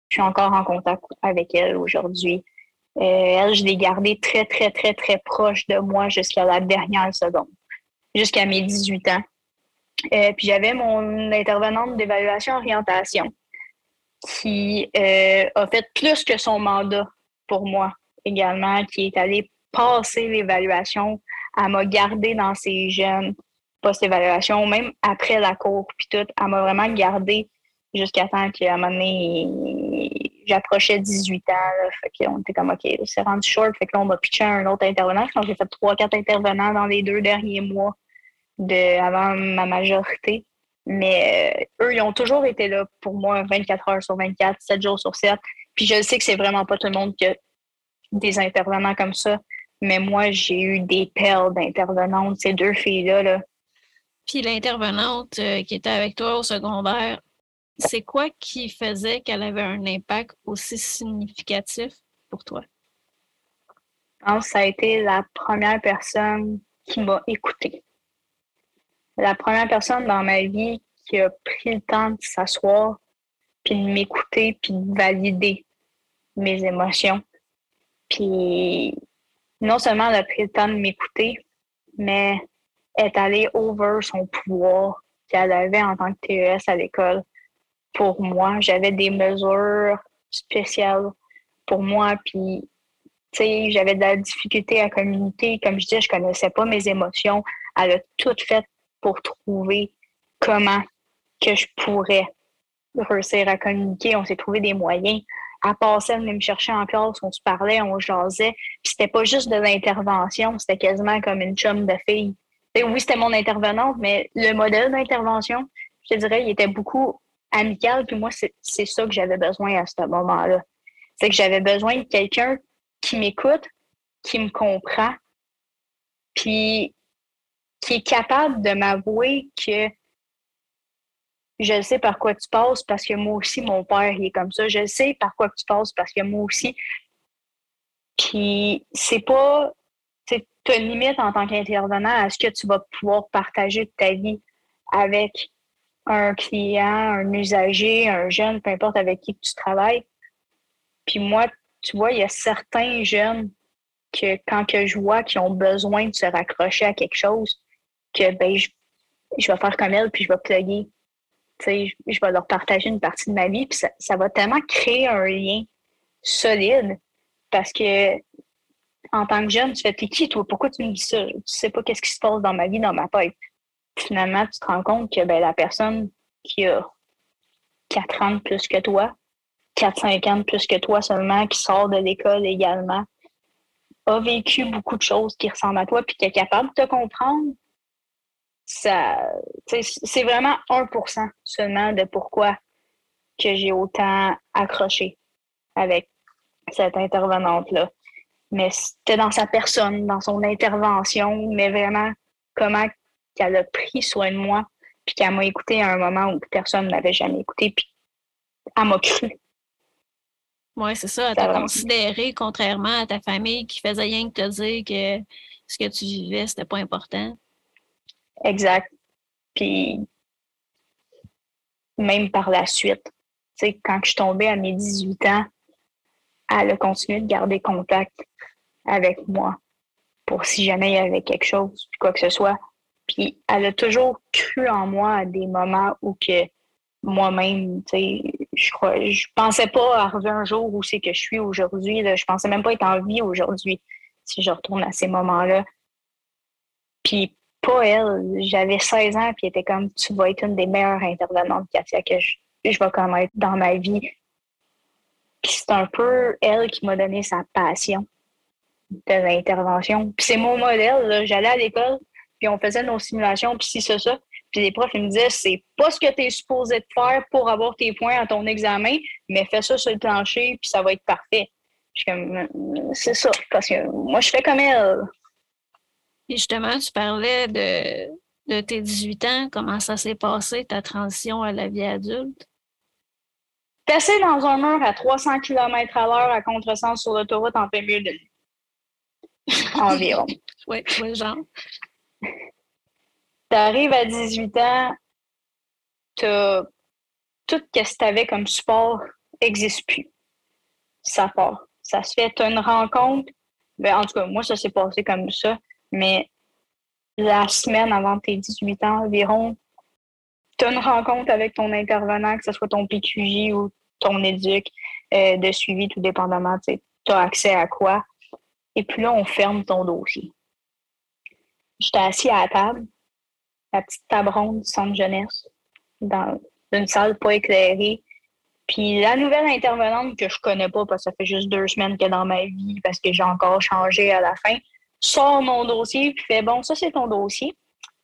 Je suis encore en contact avec elle aujourd'hui. Euh, elle, je l'ai gardée très, très, très, très proche de moi jusqu'à la dernière seconde, jusqu'à mes 18 ans. Euh, puis j'avais mon intervenante d'évaluation orientation qui euh, a fait plus que son mandat pour moi également, qui est allée passer l'évaluation. Elle m'a gardé dans ses jeunes post-évaluation, même après la cour, puis tout. Elle m'a vraiment gardé jusqu'à temps qu'à un moment donné, j'approchais 18 ans. Là, fait qu'on était comme, OK, c'est rendu short. Fait que là, on m'a pitché un autre intervenant. J'ai fait trois, quatre intervenants dans les deux derniers mois de, avant ma majorité. Mais euh, eux, ils ont toujours été là pour moi 24 heures sur 24, 7 jours sur 7. Puis je sais que c'est vraiment pas tout le monde qui a des intervenants comme ça. Mais moi, j'ai eu des perles d'intervenantes. Ces deux filles-là, là. Puis l'intervenante euh, qui était avec toi au secondaire, c'est quoi qui faisait qu'elle avait un impact aussi significatif pour toi? Je pense que ça a été la première personne qui m'a écoutée la première personne dans ma vie qui a pris le temps de s'asseoir, puis de m'écouter, puis de valider mes émotions. Puis non seulement elle a pris le temps de m'écouter, mais est allée over son pouvoir qu'elle avait en tant que TES à l'école. Pour moi, j'avais des mesures spéciales pour moi, puis j'avais de la difficulté à communiquer. Comme je disais, je connaissais pas mes émotions. Elle a tout fait pour trouver comment que je pourrais réussir à communiquer. On s'est trouvé des moyens. À passer, elle venait me chercher en classe, on se parlait, on jasait. Puis c'était pas juste de l'intervention, c'était quasiment comme une chum de fille. oui, c'était mon intervenante, mais le modèle d'intervention, je te dirais, il était beaucoup amical. Puis moi, c'est ça que j'avais besoin à ce moment-là. C'est que j'avais besoin de quelqu'un qui m'écoute, qui me comprend, puis qui est capable de m'avouer que je sais par quoi tu passes parce que moi aussi, mon père, il est comme ça. Je sais par quoi tu passes parce que moi aussi. Puis c'est pas. Tu as une limite en tant qu'intervenant à ce que tu vas pouvoir partager ta vie avec un client, un usager, un jeune, peu importe avec qui tu travailles. Puis moi, tu vois, il y a certains jeunes que quand que je vois qui ont besoin de se raccrocher à quelque chose, que ben, je, vais faire comme elle, puis je vais plugger. Je, je vais leur partager une partie de ma vie, puis ça, va tellement créer un lien solide parce que en tant que jeune, tu fais T'es qui, toi? Pourquoi tu me dis ça? Tu sais pas qu'est-ce qui se passe dans ma vie, dans ma tête. Finalement, tu te rends compte que ben, la personne qui a 4 ans plus que toi, 4-5 ans plus que toi seulement, qui sort de l'école également, a vécu beaucoup de choses qui ressemblent à toi, puis qui est capable de te comprendre, ça, c'est vraiment 1% seulement de pourquoi que j'ai autant accroché avec cette intervenante-là. Mais c'était dans sa personne, dans son intervention, mais vraiment comment qu'elle a pris soin de moi, puis qu'elle m'a écouté à un moment où personne ne m'avait jamais écouté, puis elle m'a cru. Oui, c'est ça. Elle t'a considéré, contrairement à ta famille qui faisait rien que te dire que ce que tu vivais, c'était pas important. Exact. Puis, même par la suite, quand je suis tombée à mes 18 ans, elle a continué de garder contact avec moi pour si jamais il y avait quelque chose, quoi que ce soit. Puis elle a toujours cru en moi à des moments où que moi-même, je crois, je pensais pas arriver un jour où c'est que je suis aujourd'hui. Je pensais même pas être en vie aujourd'hui si je retourne à ces moments-là. Puis pas elle. J'avais 16 ans, puis elle était comme tu vas être une des meilleures intervenantes, Katia, que je, je vais connaître dans ma vie. Puis c'est un peu elle qui m'a donné sa passion de l'intervention. Puis c'est mon modèle. J'allais à l'école, puis on faisait nos simulations, puis si c'est ça. Puis les profs, ils me disaient, c'est pas ce que tu es supposé de faire pour avoir tes points à ton examen, mais fais ça sur le plancher, puis ça va être parfait. C'est ça, parce que moi, je fais comme elle. Et justement, tu parlais de, de tes 18 ans, comment ça s'est passé, ta transition à la vie adulte? Passer dans un mur à 300 km à l'heure à contresens sur l'autoroute en fait mieux de nuit. <laughs> Environ. oui, oui, genre. Tu arrives à 18 ans, as... tout ce que tu avais comme support n'existe plus. Ça part. Ça se fait, tu as une rencontre. Ben, en tout cas, moi, ça s'est passé comme ça. Mais la semaine avant tes 18 ans environ, tu as une rencontre avec ton intervenant, que ce soit ton PQJ ou ton éduc euh, de suivi, tout dépendamment, tu as accès à quoi. Et puis là, on ferme ton dossier. J'étais assis à la table, la petite table ronde du centre jeunesse, dans une salle pas éclairée. Puis la nouvelle intervenante que je connais pas, parce que ça fait juste deux semaines que dans ma vie, parce que j'ai encore changé à la fin, sort mon dossier puis fait Bon, ça c'est ton dossier.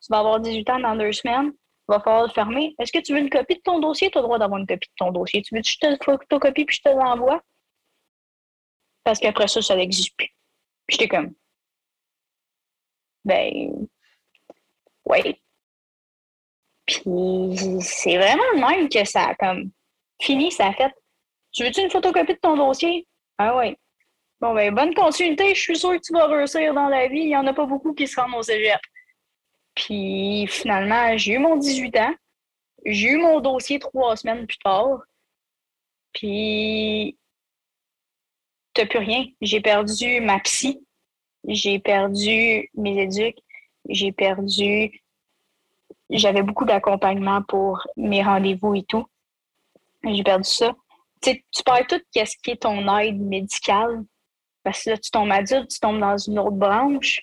Tu vas avoir 18 ans dans deux semaines. Il va falloir le fermer. Est-ce que tu veux une copie de ton dossier? Tu as le droit d'avoir une copie de ton dossier. Tu veux que je te photocopie puis je te l'envoie? Parce qu'après ça, ça n'existe plus. Puis j'étais comme Ben oui. Puis c'est vraiment le même que ça a comme fini, ça a fait. Tu veux-tu une photocopie de ton dossier? Ah oui. Bon, ben, bonne continuité. Je suis sûre que tu vas réussir dans la vie. Il n'y en a pas beaucoup qui se rendent au cégep. Puis finalement, j'ai eu mon 18 ans. J'ai eu mon dossier trois semaines plus tard. Puis, t'as plus rien. J'ai perdu ma psy. J'ai perdu mes éducs. J'ai perdu. J'avais beaucoup d'accompagnement pour mes rendez-vous et tout. J'ai perdu ça. sais, tu perds tout ce qui est ton aide médicale parce que là, tu tombes adulte, tu tombes dans une autre branche.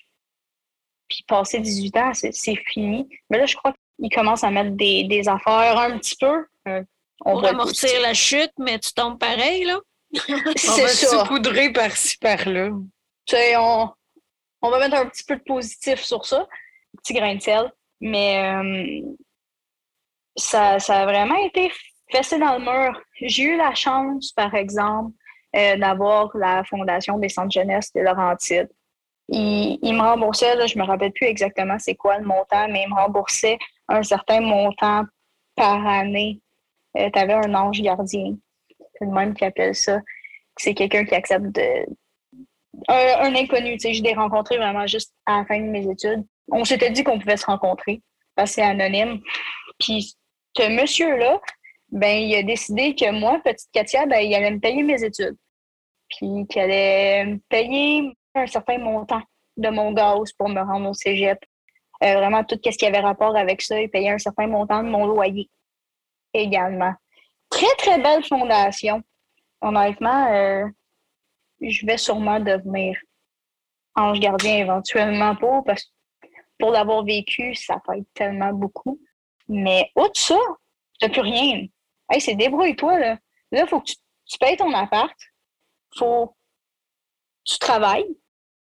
Puis passer 18 ans, c'est fini. Mais là, je crois qu'ils commencent à mettre des, des, affaires un petit peu. Euh, on Pour amortir la chute, mais tu tombes pareil, là? <laughs> c'est ça. poudrer par-ci, par-là. Tu sais, on, on va mettre un petit peu de positif sur ça. Un petit grain de sel. Mais euh, ça, ça a vraiment été fessé dans le mur. J'ai eu la chance, par exemple, euh, d'avoir la Fondation des centres jeunesse de Laurentides. Il, me remboursait, je ne me rappelle plus exactement c'est quoi le montant, mais il me remboursait un certain montant par année. Euh, tu avais un ange gardien. C'est le même qui appelle ça. C'est quelqu'un qui accepte de. Un, inconnu, tu sais, je l'ai rencontré vraiment juste à la fin de mes études. On s'était dit qu'on pouvait se rencontrer parce que c'est anonyme. Puis ce monsieur-là, ben, il a décidé que moi, petite Katia, ben, il allait me payer mes études. Puis qu'il allait me payer un certain montant de mon gaz pour me rendre au cégep. Euh, vraiment, tout ce qui avait rapport avec ça, il payait un certain montant de mon loyer également. Très, très belle fondation. Honnêtement, euh, je vais sûrement devenir ange gardien éventuellement pour, parce que pour l'avoir vécu, ça fait tellement beaucoup. Mais au ça, n'as plus rien. Hey, c'est débrouille-toi, là. Là, il faut que tu, payes ton appart. Faut tu travailles.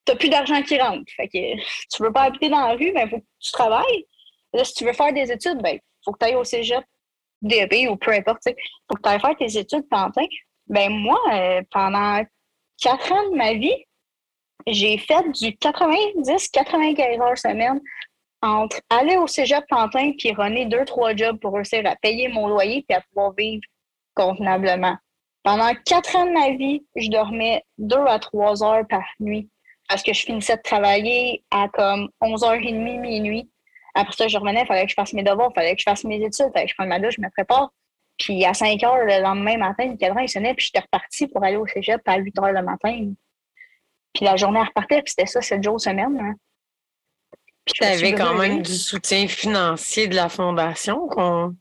Tu n'as plus d'argent qui rentre. Fait que tu veux pas habiter dans la rue, ben, faut que tu travailles. Là, si tu veux faire des études, ben, faut que tu ailles au cégep, DEP ou peu importe. Il faut que tu ailles faire tes études plein. Ben, moi, euh, pendant quatre ans de ma vie, j'ai fait du 90-95 heures semaine entre aller au cégep Pantin puis runner deux, trois jobs pour réussir à payer mon loyer puis à pouvoir vivre convenablement. Pendant quatre ans de ma vie, je dormais deux à trois heures par nuit. parce que je finissais de travailler à comme 11h30, minuit. Après ça, je revenais, il fallait que je fasse mes devoirs, il fallait que je fasse mes études, il fallait que je prenne ma douche, je me prépare. Puis à 5 h le lendemain matin, le cadran il sonnait, puis j'étais repartie pour aller au cégep à 8 h le matin. Puis la journée repartait, puis c'était ça, 7 jours semaine. Hein. Puis tu avais quand même du soutien financier de la fondation. qu'on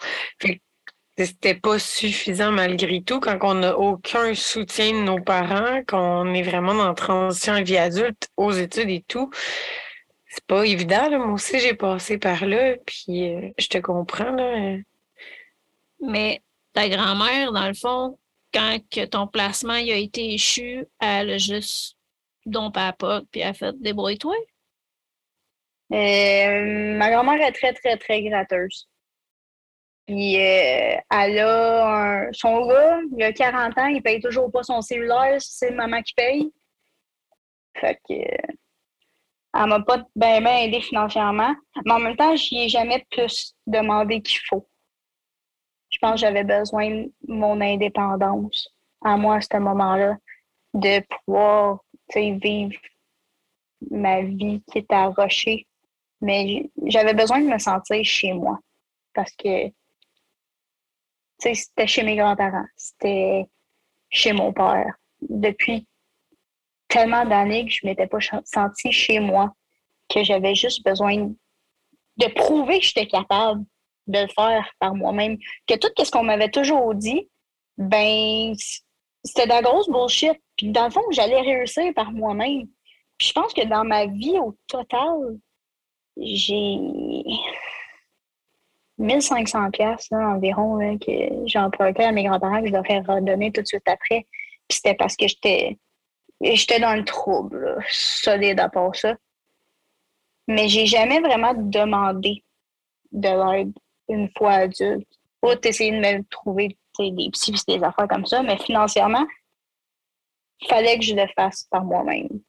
c'était pas suffisant malgré tout quand on n'a aucun soutien de nos parents, qu'on est vraiment dans la transition à vie adulte, aux études et tout. C'est pas évident. Moi aussi, j'ai passé par là, puis euh, je te comprends. Là. Mais ta grand-mère, dans le fond, quand que ton placement a été échu, elle a juste don papa, puis elle a fait débrouille-toi? Euh, ma grand-mère est très, très, très gratteuse. Puis euh, elle a son gars, il a 40 ans, il paye toujours pas son cellulaire, c'est maman qui paye. Fait que elle m'a pas bien ben aidé financièrement. Mais en même temps, j'y ai jamais plus demandé qu'il faut. Je pense que j'avais besoin de mon indépendance à moi à ce moment-là, de pouvoir vivre ma vie qui est à rocher. Mais j'avais besoin de me sentir chez moi parce que c'était chez mes grands-parents, c'était chez mon père. Depuis tellement d'années que je ne m'étais pas sentie chez moi, que j'avais juste besoin de prouver que j'étais capable de le faire par moi-même. Que tout ce qu'on m'avait toujours dit, ben, c'était de la grosse bullshit. Puis dans le fond, j'allais réussir par moi-même. Puis je pense que dans ma vie au total, j'ai 1500 pièces environ que j'ai emprunté à mes grands-parents que je leur ai redonné tout de suite après. C'était parce que j'étais j'étais dans le trouble, solide à part ça. Mais j'ai jamais vraiment demandé de l'aide une fois adulte. Ou essayer de me trouver des psy des affaires comme ça, mais financièrement, il fallait que je le fasse par moi-même.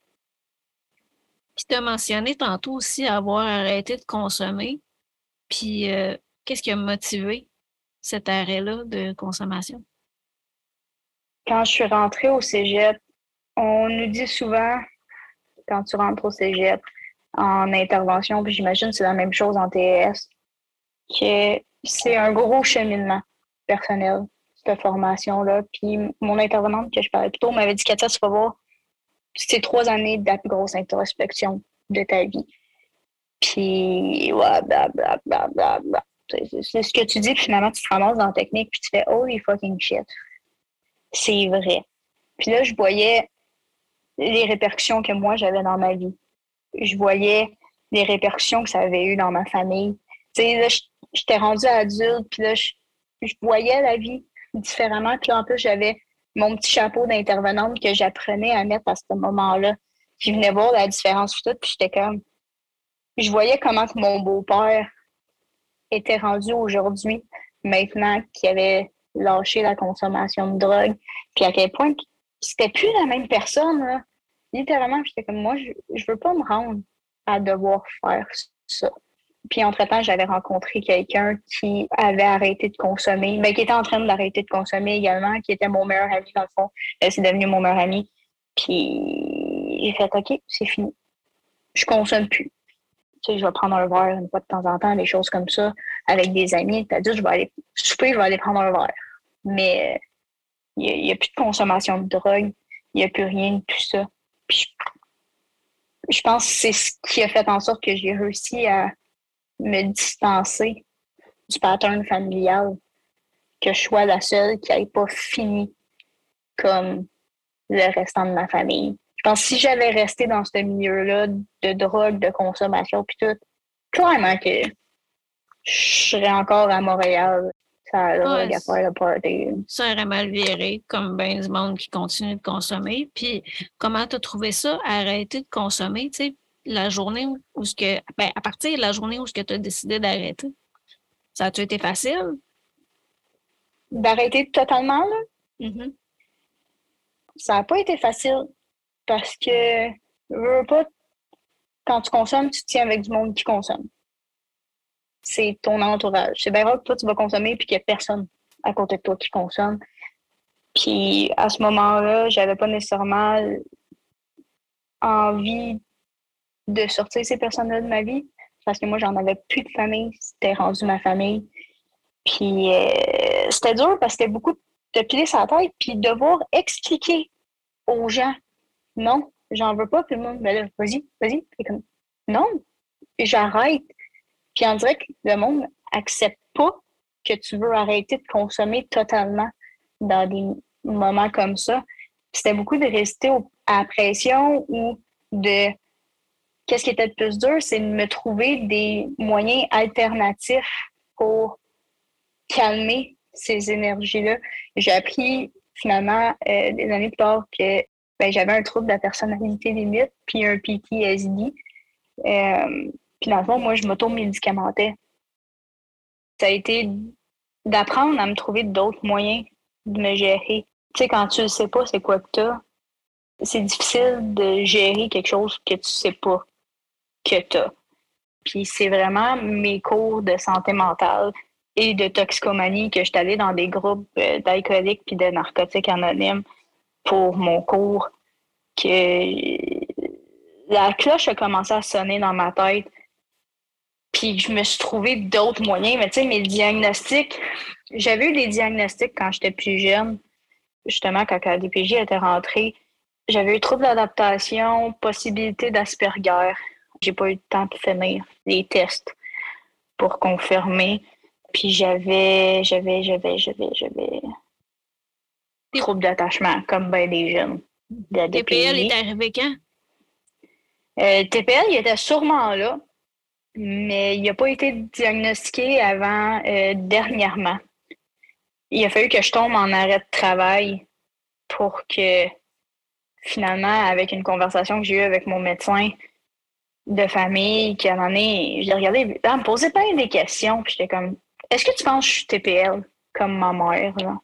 Puis tu as mentionné tantôt aussi avoir arrêté de consommer. Puis euh, Qu'est-ce qui a motivé cet arrêt-là de consommation? Quand je suis rentrée au cégep, on nous dit souvent, quand tu rentres au cégep en intervention, puis j'imagine que c'est la même chose en TES, que c'est un gros cheminement personnel, cette formation-là. Puis mon intervenante que je parlais plus tôt m'avait dit Katia, tu vas voir, c'est trois années de grosse introspection de ta vie. Puis, ouais, blablabla. C'est ce que tu dis, puis finalement, tu te ramasses dans la technique, puis tu fais Holy fucking shit. C'est vrai. Puis là, je voyais les répercussions que moi, j'avais dans ma vie. Je voyais les répercussions que ça avait eu dans ma famille. Tu sais, là, j'étais rendue adulte, puis là, je, voyais la vie différemment. Puis en plus, j'avais mon petit chapeau d'intervenante que j'apprenais à mettre à ce moment-là. Je venais voir la différence tout, puis j'étais comme... Je voyais comment que mon beau-père était rendu aujourd'hui, maintenant qu'il avait lâché la consommation de drogue, puis à quel point c'était plus la même personne. Littéralement, j'étais comme moi, je, je veux pas me rendre à devoir faire ça. Puis entre-temps, j'avais rencontré quelqu'un qui avait arrêté de consommer, mais qui était en train d'arrêter de consommer également, qui était mon meilleur ami dans le fond. C'est devenu mon meilleur ami. Puis j'ai fait OK, c'est fini. Je consomme plus tu sais, je vais prendre un verre une fois de temps en temps, des choses comme ça, avec des amis. Tu as dit, je vais aller souper, je vais aller prendre un verre. Mais il n'y a, plus de consommation de drogue, il n'y a plus rien de tout ça. je, pense que c'est ce qui a fait en sorte que j'ai réussi à me distancer du pattern familial, que je sois la seule qui n'ait pas fini comme le restant de ma famille. Je pense que si j'avais resté dans ce milieu-là de drogue, de consommation, puis tout, clairement que je serais encore à Montréal. Ça aurait à faire le party. Ça aurait mal viré, comme bien du monde qui continue de consommer. Puis, comment tu as trouvé ça, arrêter de consommer, tu sais, la journée où, ce que, ben, à partir de la journée où tu as décidé d'arrêter? Ça a-tu été facile? D'arrêter totalement, là? Mm-hmm. Ça n'a pas été facile parce que, veux pas, quand tu consommes, tu te tiens avec du monde qui consomme. C'est ton entourage. C'est bien rare que toi, tu vas consommer puis qu'il n'y a personne à côté de toi qui consomme. Puis à ce moment-là, j'avais pas nécessairement envie de sortir ces personnes-là de ma vie parce que moi, j'en avais plus de famille. C'était rendu ma famille. Puis euh, c'était dur parce que c'était beaucoup de piler sa tête puis devoir expliquer aux gens non, j'en veux pas. Puis le monde, ben là, vas-y, vas-y. comme non, j'arrête. Puis on dirait que le monde accepte pas que tu veux arrêter de consommer totalement dans des moments comme ça. C'était beaucoup de rester à la pression ou de qu'est-ce qui était le plus dur, c'est de me trouver des moyens alternatifs pour calmer ces énergies-là. J'ai appris finalement euh, des années plus tard que ben, j'avais un trouble de la personnalité limite puis un PTSD. Euh, puis dans le fond, moi, je m'auto-médicamentais. Ça a été d'apprendre à me trouver d'autres moyens de me gérer. Tu sais, quand tu ne sais pas c'est quoi que tu as, c'est difficile de gérer quelque chose que tu ne sais pas que tu as. Puis c'est vraiment mes cours de santé mentale et de toxicomanie que je suis allée dans des groupes euh, d'alcooliques puis de narcotiques anonymes pour mon cours que la cloche a commencé à sonner dans ma tête. Puis je me suis trouvé d'autres moyens. Mais tu sais, mes diagnostics, j'avais eu des diagnostics quand j'étais plus jeune. Justement, quand la DPJ était rentrée, j'avais eu trouble d'adaptation, possibilité d'Asperger. J'ai pas eu le temps de finir les tests pour confirmer. Puis j'avais, j'avais, j'avais, j'avais, j'avais trouble d'attachement, comme ben des jeunes. De TPL est arrivé quand? Euh, TPL, il était sûrement là, mais il n'a pas été diagnostiqué avant euh, dernièrement. Il a fallu que je tombe en arrêt de travail pour que finalement, avec une conversation que j'ai eue avec mon médecin, de famille qui, à un moment donné, je l'ai regardé, elle me posait plein des questions. Puis j'étais comme, est-ce que tu penses que je suis TPL comme ma mère? Là?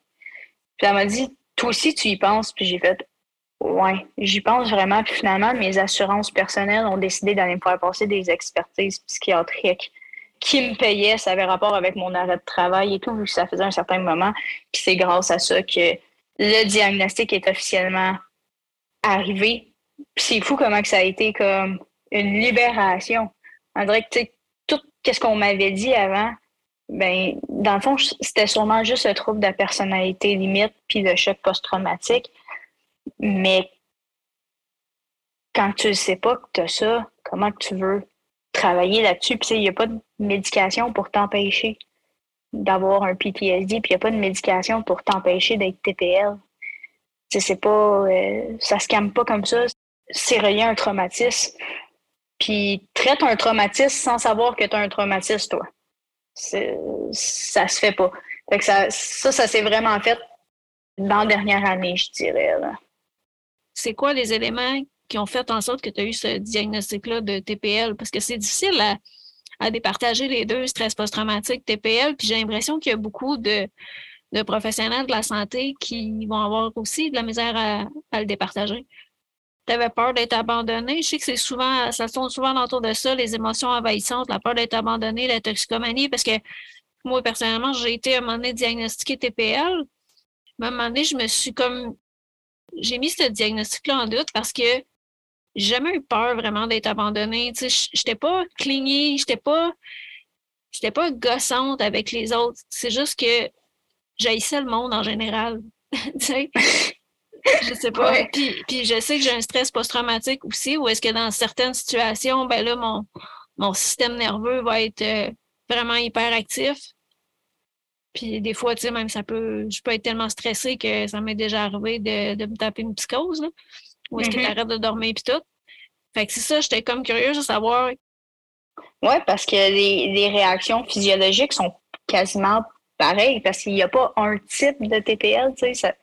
Puis elle m'a dit, toi aussi, tu y penses. Puis j'ai fait, ouais, j'y pense vraiment. Puis finalement, mes assurances personnelles ont décidé d'aller me faire passer des expertises psychiatriques qui me payaient. Ça avait rapport avec mon arrêt de travail et tout, vu que ça faisait un certain moment. Puis c'est grâce à ça que le diagnostic est officiellement arrivé. Puis c'est fou comment que ça a été comme une libération. On dirait que tout ce qu'on m'avait dit avant, ben, dans le fond, c'était sûrement juste le trouble de la personnalité limite puis le choc post-traumatique. Mais quand tu ne sais pas que tu as ça, comment tu veux travailler là-dessus? Puis il n'y a pas de médication pour t'empêcher d'avoir un PTSD, puis il n'y a pas de médication pour t'empêcher d'être TPL. C'est pas. Euh, ça se calme pas comme ça. C'est relié à un traumatisme puis traite un traumatisme sans savoir que tu as un traumatisme, toi. Ça se fait pas. ça, ça, ça s'est vraiment fait dans la dernière année, je dirais. C'est quoi les éléments qui ont fait en sorte que tu as eu ce diagnostic-là de TPL? Parce que c'est difficile à, départager les deux, stress post-traumatique, TPL, puis j'ai l'impression qu'il y a beaucoup de, professionnels de la santé qui vont avoir aussi de la misère à le départager tu avais peur d'être abandonné. Je sais que c'est souvent, ça tourne souvent autour de ça, les émotions envahissantes, la peur d'être abandonné, la toxicomanie, parce que moi, personnellement, j'ai été à un moment donné diagnostiqué TPL. À un moment donné, je me suis comme. J'ai mis ce diagnostic-là en doute parce que j'ai jamais eu peur vraiment d'être abandonnée. Tu sais, j'étais pas clignée, j'étais pas. J'étais pas gossante avec les autres. C'est juste que j'haïssais le monde en général. <laughs> tu sais? Je sais pas. Puis, je sais que j'ai un stress post-traumatique aussi, ou est-ce que dans certaines situations, ben là, mon, mon système nerveux va être euh, vraiment hyper actif. Puis des fois, tu sais, même ça peut. Je peux être tellement stressée que ça m'est déjà arrivé de, me taper une psychose. Là, ou est-ce que mm-hmm. tu arrêtes de dormir puis tout. Fait que c'est ça, j'étais comme curieuse de savoir. Oui, parce que les, les réactions physiologiques sont quasiment pareilles parce qu'il n'y a pas un type de TPL, tu sais,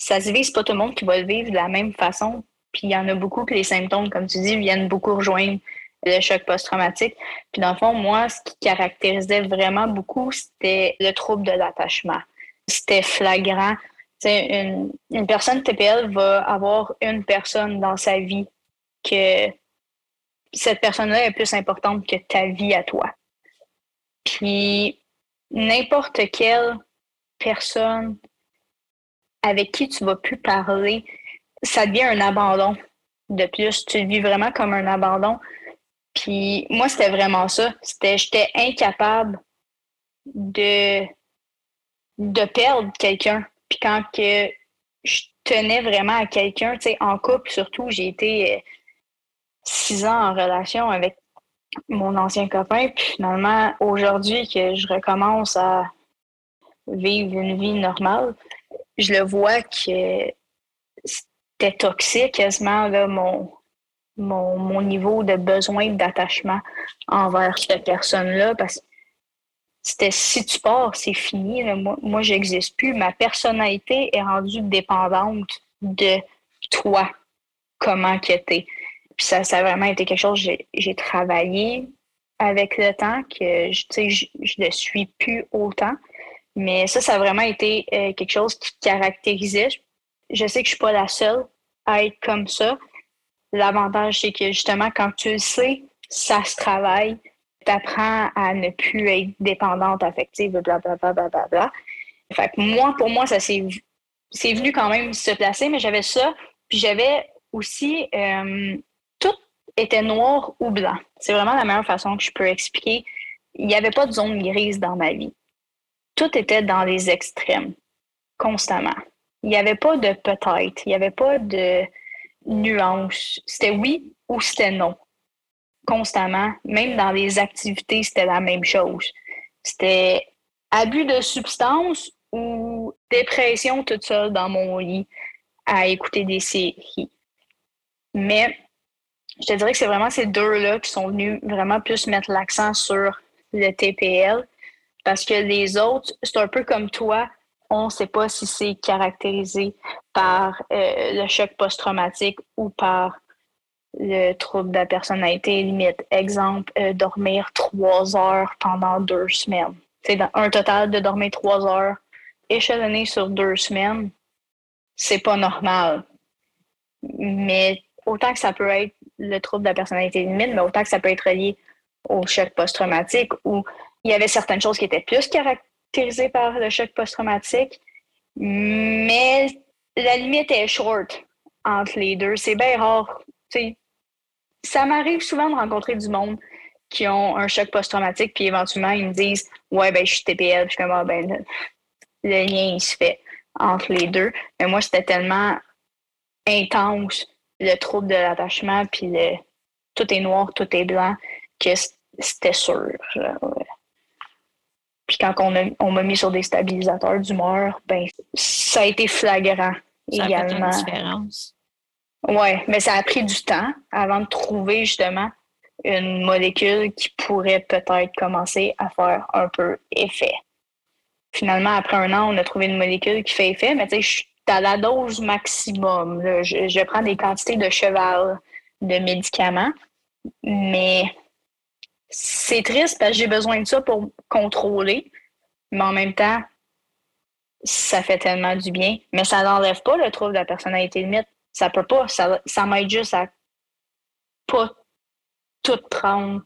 ça se vit, c'est pas tout le monde qui va le vivre de la même façon. Puis il y en a beaucoup que les symptômes, comme tu dis, viennent beaucoup rejoindre le choc post-traumatique. Puis dans le fond, moi, ce qui caractérisait vraiment beaucoup, c'était le trouble de l'attachement. C'était flagrant. Une, une personne TPL va avoir une personne dans sa vie que cette personne-là est plus importante que ta vie à toi. Puis n'importe quelle personne avec qui tu vas plus parler, ça devient un abandon de plus. Tu le vis vraiment comme un abandon. Puis moi, c'était vraiment ça. C'était, j'étais incapable de, de perdre quelqu'un. Puis quand que je tenais vraiment à quelqu'un, tu sais, en couple surtout, j'ai été euh, six ans en relation avec mon ancien copain. Puis finalement, aujourd'hui que je recommence à vivre une vie normale, je le vois que c'était toxique quasiment là, mon, mon, mon niveau de besoin d'attachement envers cette personne-là parce que c'était si tu pars, c'est fini. Moi, moi je n'existe plus. Ma personnalité est rendue dépendante de toi, comment que t'es. Puis ça, ça a vraiment été quelque chose que j'ai travaillé avec le temps, que je, je, je le suis plus autant. Mais ça, ça a vraiment été euh, quelque chose qui caractérisait. Je sais que je suis pas la seule à être comme ça. L'avantage, c'est que justement, quand tu le sais, ça se travaille. Tu apprends à ne plus être dépendante affective, blablabla. Bla, bla, bla, Fait que moi, pour moi, ça s'est c'est venu quand même se placer, mais j'avais ça. Puis j'avais aussi euh, tout était noir ou blanc. C'est vraiment la meilleure façon que je peux expliquer. Il n'y avait pas de zone grise dans ma vie tout était dans les extrêmes, constamment. Il n'y avait pas de peut-être, il n'y avait pas de nuance. C'était oui ou c'était non, constamment. Même dans les activités, c'était la même chose. C'était abus de substance ou dépression toute seule dans mon lit à écouter des séries. Mais je te dirais que c'est vraiment ces deux-là qui sont venus vraiment plus mettre l'accent sur le TPL parce que les autres, c'est un peu comme toi, on ne sait pas si c'est caractérisé par euh, le choc post-traumatique ou par le trouble de la personnalité limite. Exemple, euh, dormir trois heures pendant deux semaines. C'est un total de dormir trois heures échelonné sur deux semaines, c'est pas normal. Mais autant que ça peut être le trouble de la personnalité limite, mais autant que ça peut être lié au choc post-traumatique ou il y avait certaines choses qui étaient plus caractérisées par le choc post-traumatique, mais la limite est short entre les deux. C'est bien rare. ça m'arrive souvent de rencontrer du monde qui ont un choc post-traumatique, puis éventuellement, ils me disent Ouais, ben, je suis TPL. je suis ah, ben, le, lien, il se fait entre les deux. Mais moi, c'était tellement intense, le trouble de l'attachement, puis le tout est noir, tout est blanc, que c'était sûr. Puis quand on, m'a mis sur des stabilisateurs d'humeur, ben ça a été flagrant ça également. A fait une différence. Oui, mais ça a pris du temps avant de trouver justement une molécule qui pourrait peut-être commencer à faire un peu effet. Finalement, après un an, on a trouvé une molécule qui fait effet, mais tu sais, je suis à la dose maximum. Je, je, prends des quantités de cheval de médicaments, mais c'est triste parce que j'ai besoin de ça pour contrôler, mais en même temps, ça fait tellement du bien. Mais ça n'enlève pas le trouble de la personnalité limite. Ça peut pas. Ça, ça m'aide juste à pas tout prendre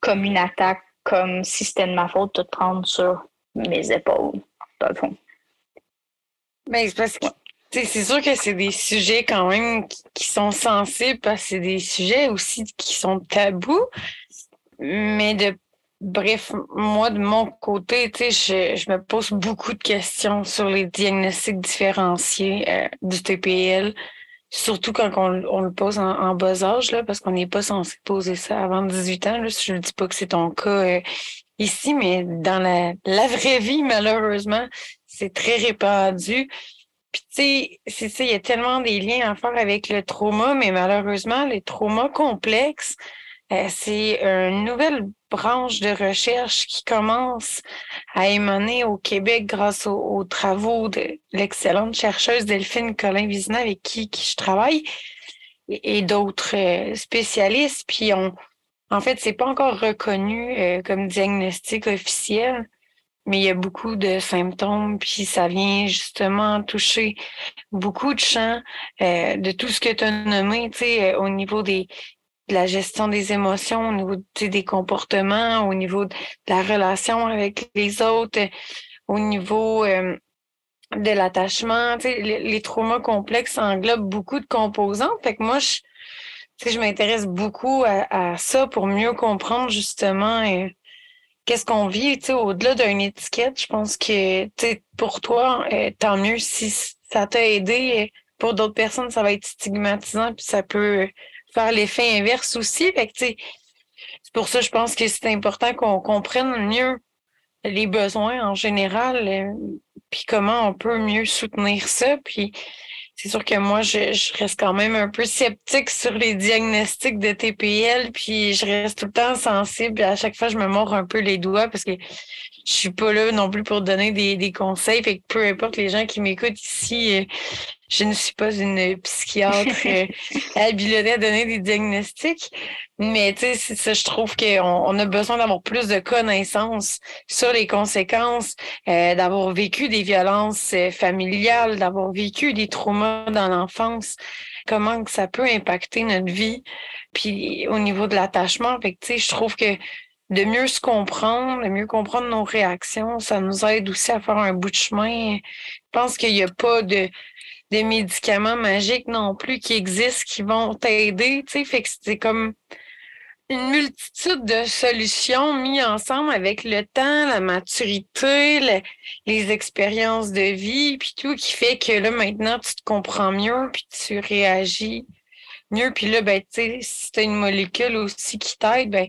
comme une attaque, comme si c'était de ma faute, tout prendre sur mes épaules, dans le fond. Mais c'est parce que c'est sûr que c'est des sujets quand même qui, sont sensibles parce que c'est des sujets aussi qui sont tabous. Mais de bref, moi, de mon côté, sais, je, me pose beaucoup de questions sur les diagnostics différenciés euh, du TPL, surtout quand on, le pose en, bas âge, là, parce qu'on n'est pas censé poser ça avant 18 ans. Là, je ne dis pas que c'est ton cas euh, ici, mais dans la, la vraie vie, malheureusement, c'est très répandu. Puis, tu sais, c'est ça, il y a tellement des liens à faire avec le trauma, mais malheureusement, les traumas complexes, c'est une nouvelle branche de recherche qui commence à émaner au Québec grâce aux, travaux de l'excellente chercheuse Delphine Colin-Vizina avec qui, je travaille et, d'autres euh, spécialistes. Puis on, en fait, c'est pas encore reconnu euh, comme diagnostic officiel, mais il y a beaucoup de symptômes, puis ça vient justement toucher beaucoup de champs de tout ce que tu as nommé, tu sais, au niveau des, de la gestion des émotions, au niveau des comportements, au niveau de la relation avec les autres, au niveau euh, de l'attachement. Les, les traumas complexes englobent beaucoup de composants. Fait que moi, je, je m'intéresse beaucoup à, ça pour mieux comprendre justement euh, qu'est-ce qu'on vit. Au-delà d'une étiquette, je pense que pour toi, euh, tant mieux si ça t'a aidé. Pour d'autres personnes, ça va être stigmatisant, puis ça peut faire l'effet inverse aussi. Que, c'est pour ça, je pense que c'est important qu'on comprenne mieux les besoins en général, euh, puis comment on peut mieux soutenir ça. Puis c'est sûr que moi, je, reste quand même un peu sceptique sur les diagnostics de TPL, puis je reste tout le temps sensible. À chaque fois, je me mords un peu les doigts parce que je suis pas là non plus pour donner des, des conseils. Fait que peu importe les gens qui m'écoutent ici, euh, je ne suis pas une psychiatre euh, <laughs> habilitée à donner des diagnostics. Mais tu sais, ça, je trouve qu'on on a besoin d'avoir plus de connaissances sur les conséquences, euh, d'avoir vécu des violences euh, familiales, d'avoir vécu des traumas dans l'enfance, comment que ça peut impacter notre vie. Puis au niveau de l'attachement, fait tu sais, je trouve que de mieux se comprendre, de mieux comprendre nos réactions, ça nous aide aussi à faire un bout de chemin. Je pense qu'il n'y a pas de, de médicaments magiques non plus qui existent, qui vont t'aider. Tu sais, fait que c'est comme une multitude de solutions mises ensemble avec le temps, la maturité, les expériences de vie, puis tout, qui fait que là, maintenant, tu te comprends mieux, puis tu réagis mieux. Puis là, ben, tu sais, si tu as une molécule aussi qui t'aide, ben,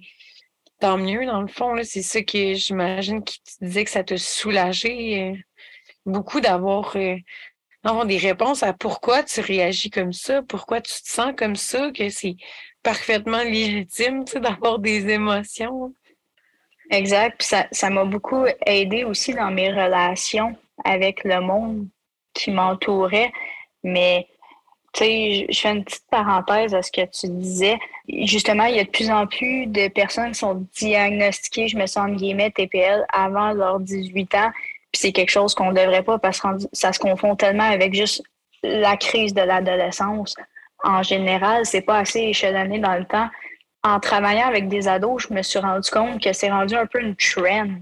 tant mieux, dans le fond. C'est ça que j'imagine qui te disait que ça te soulageait euh, beaucoup d'avoir euh, des réponses à pourquoi tu réagis comme ça, pourquoi tu te sens comme ça, que c'est parfaitement légitime d'avoir des émotions. Exact. Ça m'a beaucoup aidé aussi dans mes relations avec le monde qui m'entourait. Mais tu sais, je fais une petite parenthèse à ce que tu disais. Justement, il y a de plus en plus de personnes qui sont diagnostiquées, je me sens guillemets, TPL avant leurs 18 ans. Puis c'est quelque chose qu'on ne devrait pas parce que ça se confond tellement avec juste la crise de l'adolescence en général, c'est pas assez échelonné dans le temps. En travaillant avec des ados, je me suis rendu compte que c'est rendu un peu une trend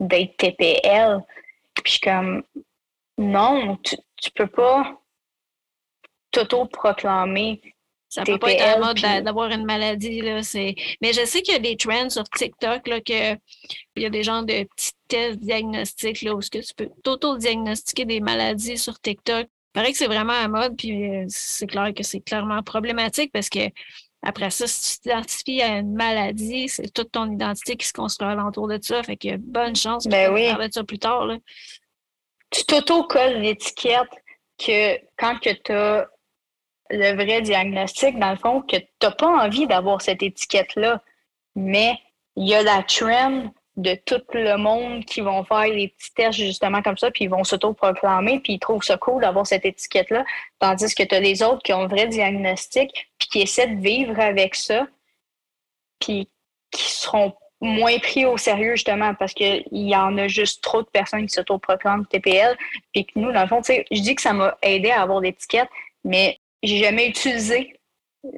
d'être TPL. Puis comme, non, tu, tu peux pas t'auto-proclamer ça peut pas être à mode d'avoir une maladie. Là, Mais je sais qu'il y a des trends sur TikTok, là, que il y a des genres de petits tests diagnostiques là, où tu peux t'auto-diagnostiquer des maladies sur TikTok. Il paraît que c'est vraiment à mode, puis euh, c'est clair que c'est clairement problématique parce que après ça, si tu t'identifies à une maladie, c'est toute ton identité qui se construit alentour de ça. Fait que bonne chance ben oui. de ça plus tard. Là. Tu t'auto-colles l'étiquette que quand tu as le vrai diagnostic, dans le fond, que tu n'as pas envie d'avoir cette étiquette-là. Mais il y a la trend de tout le monde qui vont faire les petits tests justement comme ça, puis ils vont s'auto-proclamer, puis ils trouvent ça cool d'avoir cette étiquette-là, tandis que tu as les autres qui ont un vrai diagnostic, puis qui essaient de vivre avec ça, puis qui seront moins pris au sérieux justement parce qu'il y en a juste trop de personnes qui s'auto-proclament TPL, puis que nous, dans le fond, je dis que ça m'a aidé à avoir l'étiquette, mais j'ai jamais utilisé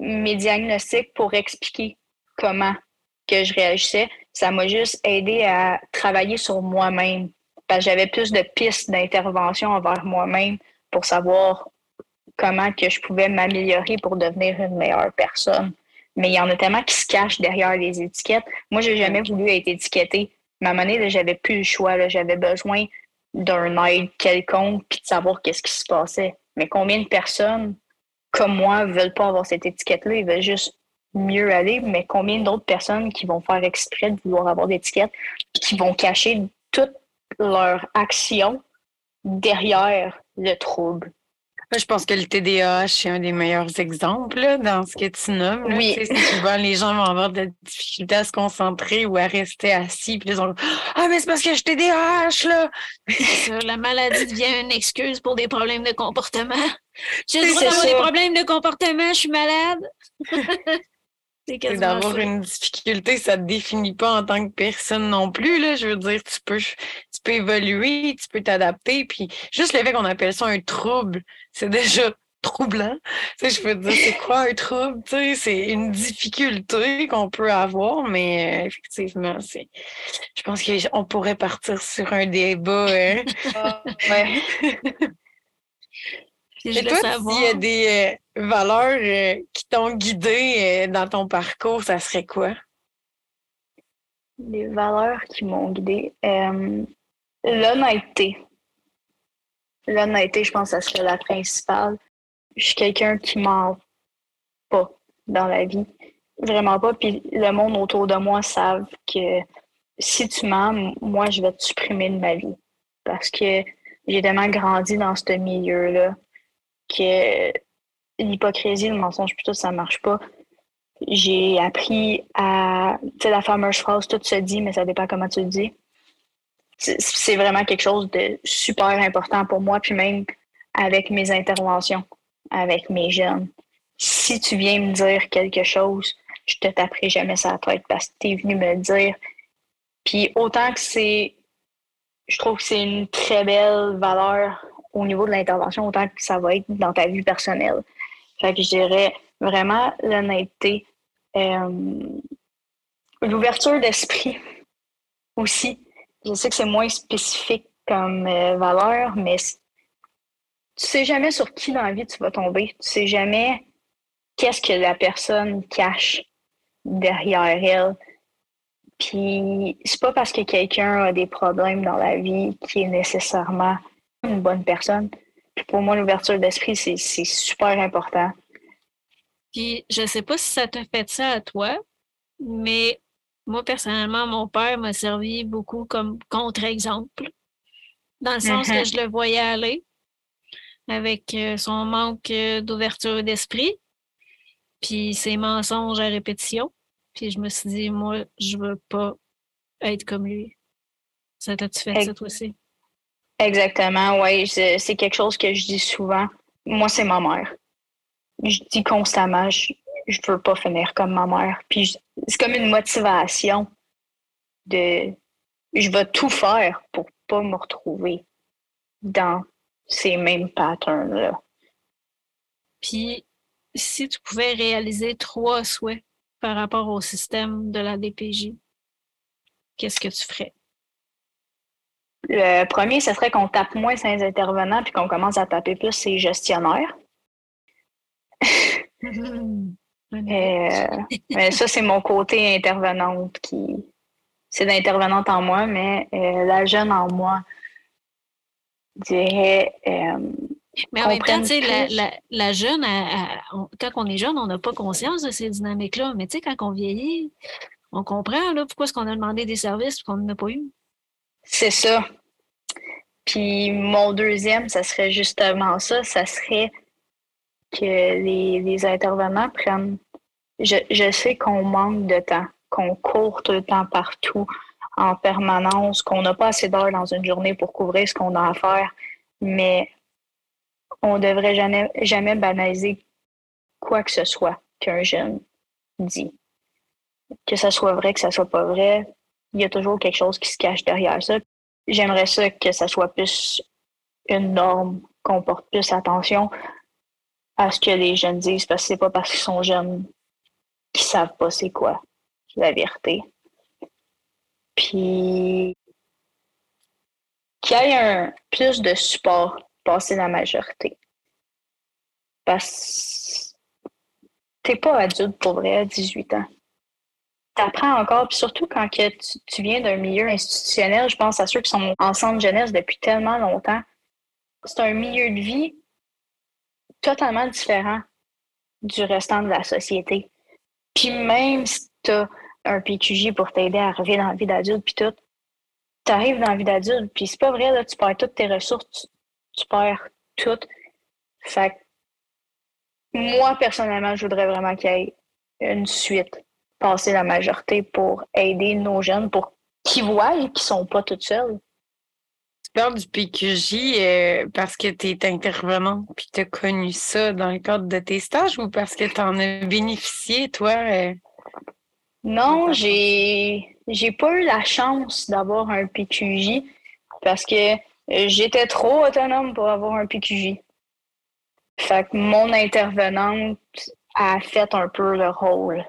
mes diagnostics pour expliquer comment que je réagissais ça m'a juste aidé à travailler sur moi-même. Parce que j'avais plus de pistes d'intervention envers moi-même pour savoir comment que je pouvais m'améliorer pour devenir une meilleure personne. Mais il y en a tellement qui se cachent derrière les étiquettes. Moi, j'ai jamais voulu être étiquetée. Mais à un moment donné, j'avais plus le choix. J'avais besoin d'un aide quelconque puis de savoir qu'est-ce qui se passait. Mais combien de personnes comme moi veulent pas avoir cette étiquette-là? Ils veulent juste mieux aller, mais combien d'autres personnes qui vont faire exprès de vouloir avoir d'étiquette, qui vont cacher toute leur action derrière le trouble? Je pense que le TDAH, c'est un des meilleurs exemples dans ce que tu nommes. Oui. souvent, les gens vont avoir de la difficulté à se concentrer ou à rester assis. Puis ils vont Ah, mais c'est parce que je TDAH, là! <laughs> la maladie devient une excuse pour des problèmes de comportement. <laughs> J'ai le droit d'avoir des problèmes de comportement, je suis malade. <laughs> D'avoir une difficulté, ça ne te définit pas en tant que personne non plus. Là. Je veux dire, tu peux, tu peux évoluer, tu peux t'adapter. Puis juste le fait qu'on appelle ça un trouble, c'est déjà troublant. Tu sais, je peux te dire, c'est quoi un trouble? Tu sais, c'est une difficulté qu'on peut avoir, mais euh, effectivement, c'est. Je pense qu'on pourrait partir sur un débat. Hein. Ah, ouais. <laughs> Et toi, s'il y a des euh, valeurs euh, qui t'ont guidé dans ton parcours, ça serait quoi? Les valeurs qui m'ont guidé. L'honnêteté. L'honnêteté, je pense que ça serait la principale. Je suis quelqu'un qui ment pas dans la vie. Vraiment pas. Puis le monde autour de moi savent que si tu mens, moi, je vais te supprimer de ma vie. Parce que j'ai tellement grandi dans ce milieu-là que l'hypocrisie, le mensonge, plutôt, ça marche pas. J'ai appris à. Tu sais, la fameuse phrase, tout se dit, mais ça dépend comment tu le dis c'est vraiment quelque chose de super important pour moi, puis même avec mes interventions, avec mes jeunes. Si tu viens me dire quelque chose, je te taperai jamais sa tête parce que tu es venu me le dire. Puis autant que c'est, je trouve que c'est une très belle valeur au niveau de l'intervention, autant que ça va être dans ta vie personnelle. Fait que je dirais vraiment l'honnêteté, euh, l'ouverture d'esprit aussi je sais que c'est moins spécifique comme euh, valeur, mais tu sais jamais sur qui dans la vie tu vas tomber. Tu sais jamais qu'est-ce que la personne cache derrière elle. Puis c'est pas parce que quelqu'un a des problèmes dans la vie qui est nécessairement une bonne personne. Puis pour moi, l'ouverture d'esprit, c'est super important. Puis je sais pas si ça te fait ça à toi, mais moi, personnellement, mon père m'a servi beaucoup comme contre-exemple, dans le sens que mm-hmm. je le voyais aller avec euh, son manque euh, d'ouverture d'esprit, puis ses mensonges à répétition. Puis je me suis dit, moi, je veux pas être comme lui. Ça t'a-tu fait ça, toi aussi? Exactement, oui. C'est quelque chose que je dis souvent. Moi, c'est ma mère. Je dis constamment, je, je veux pas finir comme ma mère. Puis c'est comme une motivation de je vais tout faire pour pas me retrouver dans ces mêmes patterns-là. Puis si tu pouvais réaliser trois souhaits par rapport au système de la DPJ, qu'est-ce que tu ferais? Le premier, ce serait qu'on tape moins ces intervenants puis qu'on commence à taper plus ces gestionnaires. <laughs> Euh, mais ça, c'est mon côté intervenante qui. C'est l'intervenante en moi, mais euh, la jeune en moi dirait. Euh, mais en même temps, la, la, jeune, quand on est jeune, on n'a pas conscience de ces dynamiques-là. Mais tu sais, quand on vieillit, on comprend là, pourquoi est-ce qu'on a demandé des services et qu'on n'en a pas eu. C'est ça. Puis mon deuxième, ça serait justement ça. Ça serait que les, intervenants prennent. Je, sais qu'on manque de temps, qu'on court tout le temps partout, en permanence, qu'on n'a pas assez d'heures dans une journée pour couvrir ce qu'on a à faire, mais on ne devrait jamais, jamais banaliser quoi que ce soit qu'un jeune dit. Que ça soit vrai, que ça soit pas vrai, il y a toujours quelque chose qui se cache derrière ça. J'aimerais ça que ça soit plus une norme, qu'on porte plus attention à ce que les jeunes disent, parce que c'est pas parce qu'ils sont jeunes qu'ils savent pas c'est quoi la vérité. Puis qu'il y ait un plus de support passer la majorité. Parce que t'es pas adulte pour vrai à 18 ans. T'apprends encore, puis surtout quand tu, tu viens d'un milieu institutionnel, je pense à ceux qui sont en centre jeunesse depuis tellement longtemps. C'est un milieu de vie totalement différent du restant de la société. Puis même si tu as un PQJ pour t'aider à arriver dans la vie d'adulte, puis tout, tu arrives dans la vie d'adulte, puis c'est pas vrai, là, tu perds toutes tes ressources, tu, perds tout. Fait que moi, personnellement, je voudrais vraiment qu'il y ait une suite, passer la majorité pour aider nos jeunes, pour qu'ils voient qu'ils sont pas toutes seuls parles du PQJ euh, parce que tu es intervenant puis tu as connu ça dans le cadre de tes stages ou parce que tu en as bénéficié, toi? Euh? Non, j'ai j'ai pas eu la chance d'avoir un PQJ parce que euh, j'étais trop autonome pour avoir un PQJ. Fait que mon intervenante a fait un peu le rôle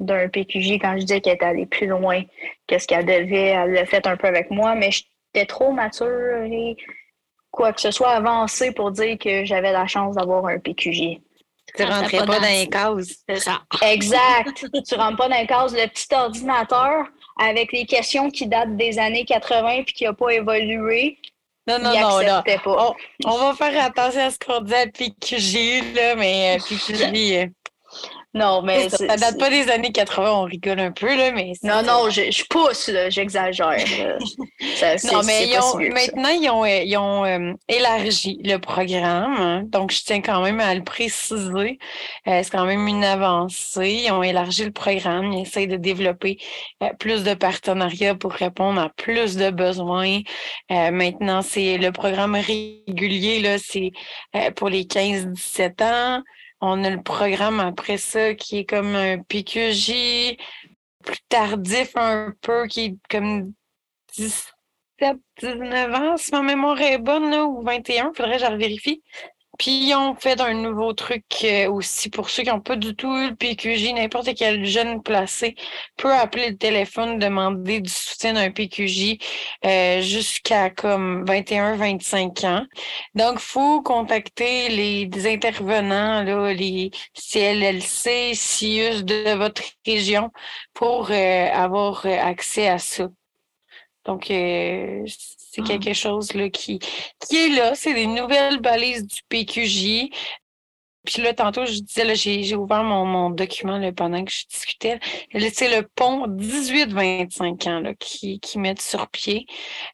d'un PQJ quand je disais qu'elle était allée plus loin que ce qu'elle devait. Elle l'a fait un peu avec moi, mais j'étais trop mature et quoi que ce soit avancé pour dire que j'avais la chance d'avoir un PQJ. Tu rentrais pas, dans les cases. C'est ça. Exact. <laughs> tu rentres pas dans les cases. Le petit ordinateur avec les questions qui datent des années 80 puis qui n'a pas évolué. Non, non, non, là. On, on, va faire attention à ce qu'on dit à PQJ, là, mais euh, PQJ, non, mais. Ça, date pas des années 80, on rigole un peu, là, mais. Non, non, je, je pousse, j'exagère. <laughs> non, mais maintenant, ils ont, ils ont euh, élargi le programme. Hein. donc, je tiens quand même à le préciser. Euh, c'est quand même une avancée. Ils ont élargi le programme. Ils essayent de développer euh, plus de partenariats pour répondre à plus de besoins. maintenant, c'est le programme régulier, là, c'est pour les 15-17 ans. On a le programme après ça qui est comme un PQJ plus tardif un peu, qui est comme 17, 19 ans, si ma mémoire est bonne, là, ou 21, faudrait que je vérifie. Puis ont fait un nouveau truc euh, aussi pour ceux qui n'ont pas du tout eu le PQJ, n'importe quel jeune placé peut appeler le téléphone, demander du soutien d'un PQJ euh, jusqu'à comme 21-25 ans. Donc, faut contacter les, intervenants, là, les CLLC, CIUS de votre région pour euh, avoir accès à ça. Donc, c'est ah. quelque chose là, qui, qui est là. C'est des nouvelles balises du PQJ. Puis là, tantôt, je disais, là, j'ai, ouvert mon, mon document là, pendant que je discutais. C'est le pont 18-25 ans là, qui, qui met sur pied,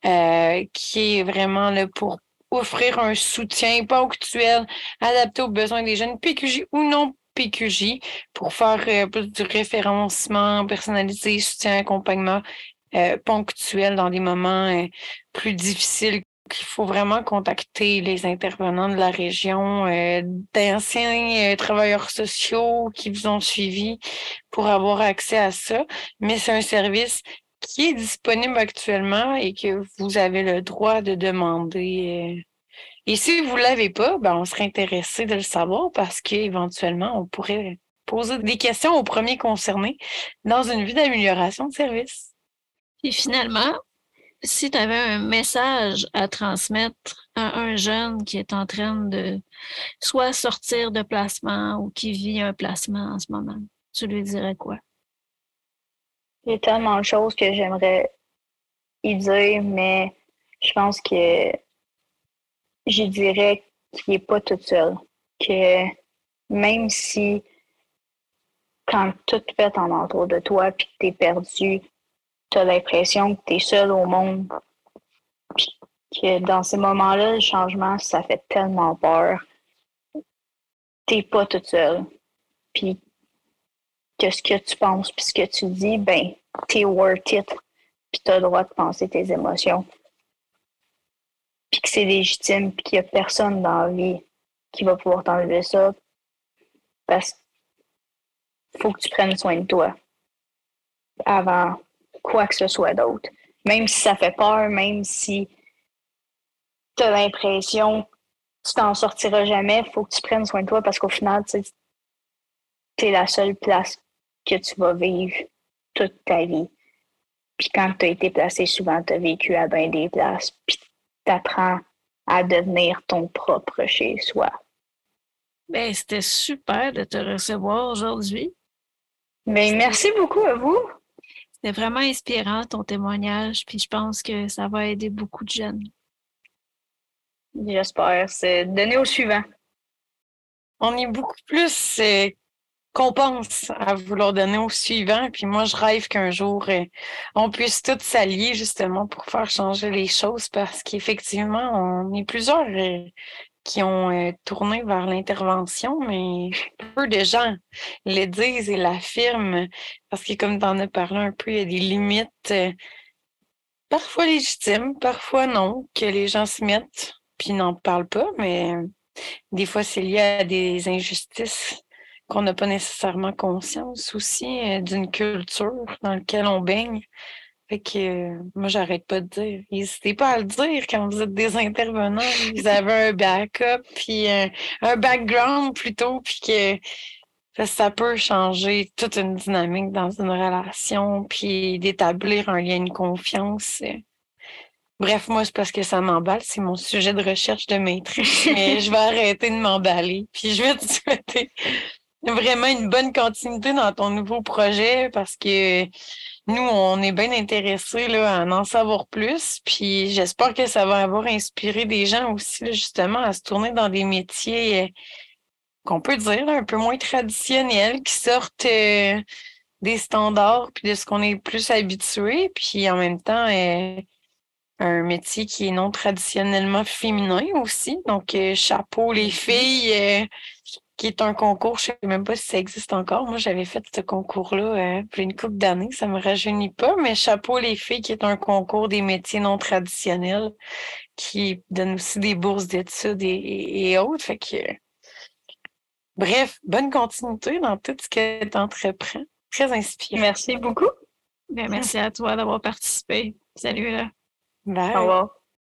euh, qui est vraiment là, pour offrir un soutien ponctuel adapté aux besoins des jeunes PQJ ou non PQJ pour faire euh, plus du référencement personnalisé, soutien, accompagnement euh, dans des moments euh, plus difficiles qu'il faut vraiment contacter les intervenants de la région, euh, d'anciens travailleurs sociaux qui vous ont suivi pour avoir accès à ça. Mais c'est un service qui est disponible actuellement et que vous avez le droit de demander. Et si vous ne l'avez pas, ben, on serait intéressé de le savoir parce qu'éventuellement, on pourrait poser des questions aux premiers concernés dans une vue d'amélioration de service. Et finalement, si tu avais un message à transmettre à un jeune qui est en train de soit sortir de placement ou qui vit un placement en ce moment, tu lui dirais quoi? Il y a tellement de choses que j'aimerais y dire, mais je pense que je dirais qu'il n'est pas tout seul. Que même si quand tout fait en entour de toi puis que tu es perdu, tu as l'impression que tu es seul au monde. Puis que dans ces moments-là, le changement, ça fait tellement peur. T'es pas toute seule. Puis que ce que tu penses? Puis ce que tu dis, ben, t'es worth it. Puis t'as le droit de penser tes émotions. Puis que c'est légitime, puis qu'il n'y a personne dans la vie qui va pouvoir t'enlever ça. Parce qu'il faut que tu prennes soin de toi avant quoi que ce soit d'autre. Même si ça fait peur, même si tu as l'impression que tu t'en sortiras jamais, il faut que tu prennes soin de toi parce qu'au final, tu es la seule place que tu vas vivre toute ta vie. Puis quand tu as été placé, souvent tu as vécu à bien des places. Puis tu apprends à devenir ton propre chez soi. Ben, c'était super de te recevoir aujourd'hui. Ben, merci beaucoup à vous. C'est vraiment inspirant ton témoignage, puis je pense que ça va aider beaucoup de jeunes. J'espère. C'est donner au suivant. On est beaucoup plus euh, qu'on pense à vouloir donner au suivant. Puis moi, je rêve qu'un jour, euh, on puisse tous s'allier justement pour faire changer les choses parce qu'effectivement, on est plusieurs euh, qui ont euh, tourné vers l'intervention, mais peu de gens le disent et l'affirment parce que, comme tu en as parlé un peu, il y a des limites euh, parfois légitimes, parfois non, que les gens se mettent puis n'en parlent pas, mais des fois, c'est lié à des injustices qu'on n'a pas nécessairement conscience aussi euh, d'une culture dans laquelle on baigne. Fait que euh, moi, j'arrête pas de dire. N'hésitez pas à le dire quand vous êtes des intervenants. Vous avez un backup, puis un, un background plutôt, puis que ça peut changer toute une dynamique dans une relation, puis d'établir un lien de confiance. Bref, moi, c'est parce que ça m'emballe. C'est mon sujet de recherche de maîtrise. <laughs> Mais je vais arrêter de m'emballer. Puis je vais te souhaiter vraiment une bonne continuité dans ton nouveau projet parce que nous, on est bien intéressés là, à en savoir plus. Puis j'espère que ça va avoir inspiré des gens aussi, justement, à se tourner dans des métiers euh, qu'on peut dire un peu moins traditionnels, qui sortent euh, des standards puis de ce qu'on est plus habitué. Puis en même temps, euh, un métier qui est non traditionnellement féminin aussi. Donc, chapeau les filles qui est un concours, je ne sais même pas si ça existe encore. Moi, j'avais fait ce concours-là pour une couple d'années, ça ne me rajeunit pas, mais Chapeau les filles, qui est un concours des métiers non traditionnels, qui donne aussi des bourses d'études et, autres. Fait que, bref, bonne continuité dans tout ce que tu entreprends. Très inspirant. Merci beaucoup. Ben, merci à toi d'avoir participé. Salut là. Bye. Au revoir.